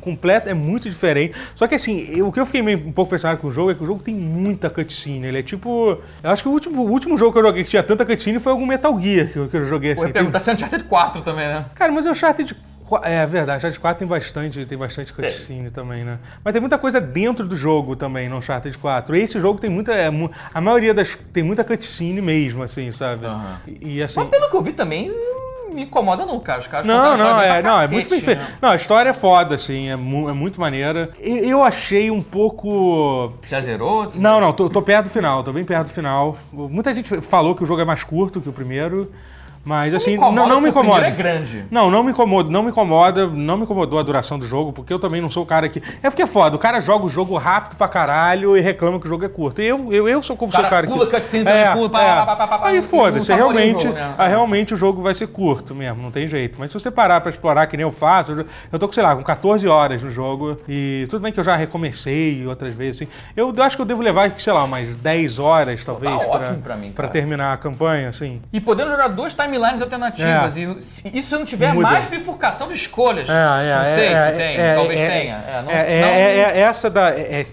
completo, é muito diferente. Só que assim, eu- o que eu fiquei meio, um pouco impressionado com o jogo é que o jogo tem muita cutscene. Ele é tipo. Eu acho que o último, o último jogo que eu joguei que tinha tanta cutscene foi algum Metal Gear que eu, que eu joguei assim. eu perguntar se é Uncharted 4 também, né? Cara, mas o Uncharted 4, é verdade, Uncharted 4 tem bastante, tem bastante cutscene também, né? Mas tem muita coisa dentro do jogo também no Uncharted 4. Esse jogo tem muita, é a maioria das tem muita cutscene mesmo, assim, sabe? Aham. E, e, assim, Mas pelo que eu vi também, não me incomoda não, cara. Os caras não, a não, história é, não, é cacete, muito bem feito. né? Não, a história é foda, assim, é, mu- é muito maneira. E- Eu achei um pouco Já zerou? Assim? não, não, tô, tô perto do final, tô bem perto do final. Muita gente falou que o jogo é mais curto que o primeiro, mas assim, não, não me o incomoda. é grande. Não, não me incomoda, não me incomoda, não me incomodou a duração do jogo, porque eu também não sou o cara que. É porque é foda, o cara joga o jogo rápido pra caralho e reclama que o jogo é curto. E eu, eu, eu sou como O cara sou o cara pula que. cutscene, também pula, pá, pá, pá, pá, pá, Aí não- foda-se, não realmente, jogo, né? ah, realmente o jogo vai ser curto mesmo, não tem jeito. Mas se você parar pra explorar, que nem eu faço, eu, tô com, sei lá, com 14 horas no jogo. E tudo bem que eu já recomecei outras vezes, assim. Eu, eu acho que eu devo levar, sei lá, umas 10 horas, talvez, tá ótimo pra mim, pra terminar a campanha, assim. E podendo jogar duas timelines alternativas. É. E se- isso não tiver Muda. mais bifurcação de escolhas. É, é, não sei se tem, talvez tenha. Não, não- essa da é,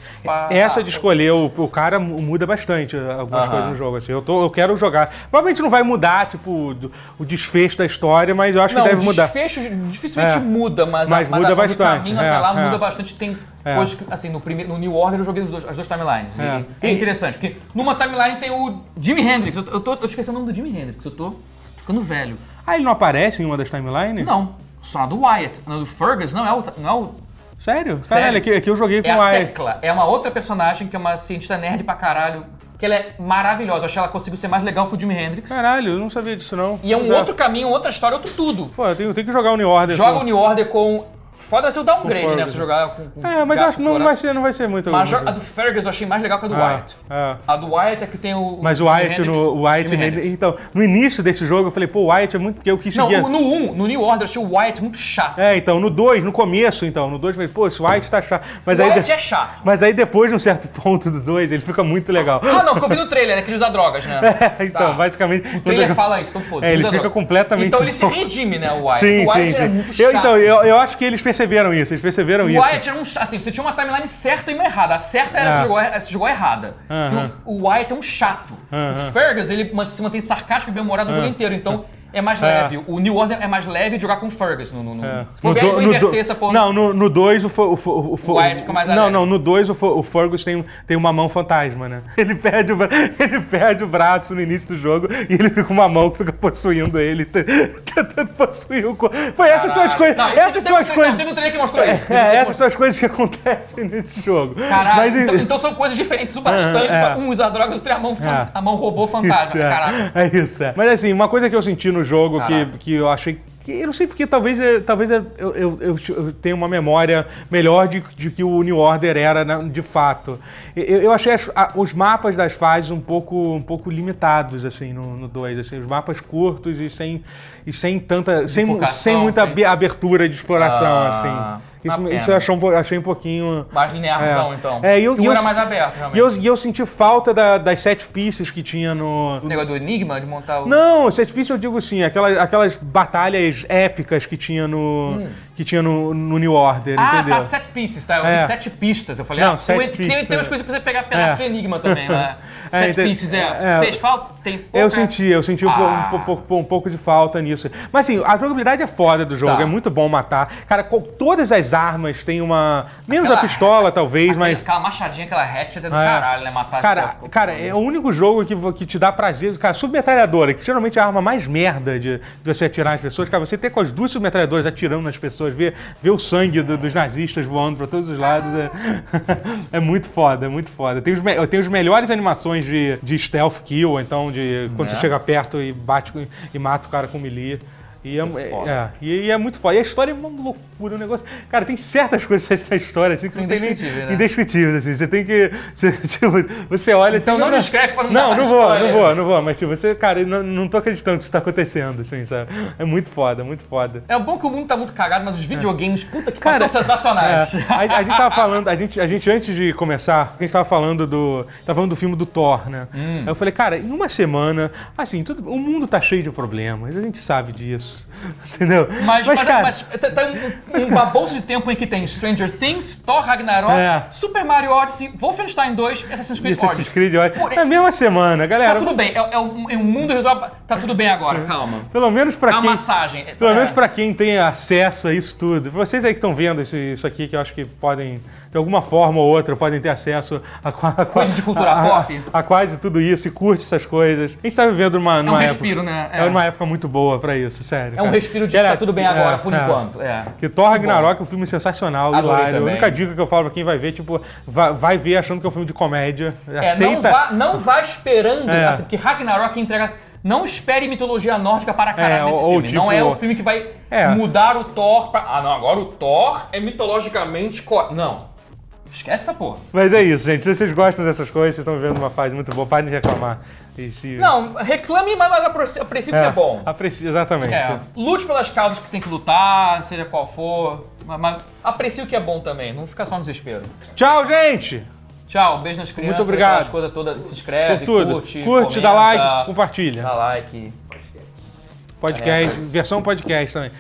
é, essa de escolher o, o cara mu- muda bastante algumas coisas no jogo assim. Eu, tô, eu quero jogar. Provavelmente não vai mudar tipo o desfecho da história, mas eu acho Não, que deve o mudar. desfecho dificilmente É. muda, mas, Mas a, muda a, bastante, O caminho até lá muda bastante. Tem É. coisas que, assim, no, primeiro, no New Order eu joguei dois, as duas timelines. É. É, interessante, porque numa timeline tem o Jimi Hendrix. Eu, eu tô, eu tô esquecendo o nome do Jimi Hendrix, eu tô ficando velho. Ah, ele não aparece em uma das timelines? Não, só na do Wyatt. Na do Fergus não é o. Não é o Sério? Sério? Caralho, aqui, aqui eu joguei com É o a Ai. Tecla, é uma outra personagem que é uma cientista nerd pra caralho, que ela é maravilhosa. Eu achei que ela conseguiu ser mais legal que o Jimi Hendrix. Caralho, eu não sabia disso não. E é um outro caminho, outra história, outro tudo. Pô, eu tenho, eu tenho que jogar o New Order. Joga com- o New Order com. Foda ser o downgrade, Com né? Você jogar com. com É, mas acho que não vai ser, não vai ser muito. Mas muito- a do Fergus eu achei mais legal que a do Ah, Wyatt. ah. A do Wyatt é que tem o. Mas o Wyatt, Hendrix, no, o Wyatt nele, então, no início desse jogo eu falei, pô, o Wyatt é muito, eu quis Não, seguir... o- no 1, no New Order, eu achei o Wyatt muito chato. É, então, no 2, no começo, então, no 2 eu falei, pô, esse Wyatt tá chato. Mas o aí, Wyatt é chato. mas aí depois, de um certo ponto do 2, ele fica muito legal. Ah, não, porque eu vi no trailer, né? Que ele usa drogas, né? então, Tá. basicamente... O trailer fala isso, então foda-se. É, ele fica completamente Então ele se redime, né, o Wyatt. Sim, o Wyatt sim, é sim. muito chato. Eu, então, eu, eu acho que eles perceberam isso, eles perceberam O isso. Wyatt era um. Assim, você tinha uma timeline certa e uma errada. A certa era É. você, jogou, você jogou errada. Aham. Que O, Wyatt é um chato. Aham. O Fergus, ele se mantém sarcástico e bem-humorado o jogo inteiro. Então, é mais leve. O New Order é mais leve de jogar com o Fergus. No, no, no... É. Se do- no inverter do- essa porra. Não, no 2 o, o, o, O Wyatt fica mais Não, alegre. não, no 2 o, o Fergus tem, tem uma mão fantasma, né? Ele perde, o, ele perde o braço no início do jogo e ele fica com uma mão que fica possuindo ele, tentando possuir o corpo. Pô, essas são as coisas. Não, essas são as coisas. Não, teve um trailer que mostrou isso. É, essas são as coisas que acontecem nesse jogo. Caralho, então, então são coisas diferentes o bastante. É, é. Um usa drogas, outro é a mão, É. a mão robô fantasma. É. Caralho. É isso, é. Mas assim, uma coisa que eu senti no jogo que, Caraca. que eu achei. Que eu não sei porque talvez, é- talvez é- eu, eu, eu, eu tenha uma memória melhor de, de que o New Order era na- de fato. Eu, eu achei as- a- os mapas das fases um pouco, um pouco limitados, assim, no 2. assim, os mapas curtos e sem, e sem tanta. Sem, sem muita sem- abe- abertura de exploração, Ah, assim. Isso, isso eu achei um, achei um pouquinho. Mais linearzão, É. então. É, eu- eu- era mais aberto, realmente. E eu, eu senti falta da- das set pieces que tinha no. O negócio do Enigma, de montar o... Não, set piece eu digo assim, aquelas, aquelas batalhas épicas que tinha no. Que tinha no, no New Order, Ah, entendeu? tá, sete pieces, tá? Eu É. sete pistas. Eu falei, Não, ah, sete tem, pistas, tem umas coisas pra você pegar pedaço É. de enigma também, né? É, Sete então- pieces, é. é. Fez falta? Tem pouca... Eu senti, eu senti um, Ah. um po- po- um pouco de falta nisso. Mas assim, a jogabilidade é foda do jogo, Tá. é muito bom matar. Cara, com todas as armas tem uma. Menos Aquela- a pistola, talvez, mas. Aquela machadinha, aquela hatchet é do É. caralho, né? Matar Cara, ficou- cara, é o único jogo que, que te dá prazer. Cara, submetralhadora, que geralmente é a arma mais merda de, de você atirar nas pessoas. Cara, você ter com as duas submetralhadoras atirando nas pessoas, ver, ver o sangue do- dos nazistas voando pra todos os lados é, é muito foda, é muito foda. Tem os, me- tem os melhores animações de, de stealth kill, então de quando Né? você chega perto e bate e mata o cara com melee. E é, é é- é, e, é muito foda. E a história é uma loucura, um negócio. Cara, tem certas coisas nessa história assim, que São não tem nem né? indescritíveis, assim. Você tem que. Você, tipo, você olha assim. Não descreve pra não Não, não vou, não vou, não vou. Mas tipo, você, cara, não, não tô acreditando que isso tá acontecendo, assim, sabe? É muito foda, muito foda. É bom que o mundo tá muito cagado, mas os videogames, puta que Cara, estão sensacionais. É, a, a gente tava falando, a gente, a gente antes de começar, a gente tava falando do. Tava falando do filme do Thor, né? Hum. Aí eu falei, cara, em uma semana, assim, tudo, o mundo tá cheio de problemas, a gente sabe disso. Entendeu? Mas, mas, cara, mas tá- tá um, uma bolsa de tempo em que tem Stranger Things, Thor Ragnarok, É. Super Mario Odyssey, Wolfenstein 2 e Assassin's Creed Assassin's Origins. Creed, Porém- é a mesma semana, galera. Tá tudo bem, é, é um, é um mundo resolve. Tá tudo bem agora, calma. Pelo menos pra Dá uma quem. massagem. Pelo É. menos pra quem tem acesso a isso tudo. Vocês aí que estão vendo esse- isso aqui, que eu acho que podem, de alguma forma ou outra, podem ter acesso a, qua- a, Coisas de cultura a- a- pop. A, quase tudo isso e curte essas coisas. A gente tá vivendo uma, numa respiro, época, né? É. É. uma época muito boa pra isso, sério. É um cara. respiro de Que era- tá tudo bem agora, é, por é. enquanto. É. Que Thor bom. Ragnarok é um filme sensacional, Adorei hilário. A também. única dica que eu falo pra quem vai ver, tipo, vai, vai ver achando que é um filme de comédia. É, não Aceita. vá, não vá esperando, É. assim, porque Ragnarok entrega. Não espere mitologia nórdica para caralho É, nesse ou filme. não tipo- é o filme que vai É. mudar o Thor pra. Ah, não, agora o Thor é mitologicamente. Co... Não. Esquece essa porra. Mas é isso, gente. Se vocês gostam dessas coisas, vocês estão vivendo uma fase muito boa. Parem de reclamar. E se... Não, reclame, mas mas apre- aprecie o que é bom. Aprecie, exatamente. É, lute pelas causas que você tem que lutar, seja qual for. Mas, mas aprecie o que é bom também, não fica só no desespero. Tchau, gente! Tchau, beijo nas crianças. Muito obrigado. aquelas coisas todas, se inscreve, curte, Curte, dá comenta, like, compartilha. Dá like. Podcast, É. versão podcast também.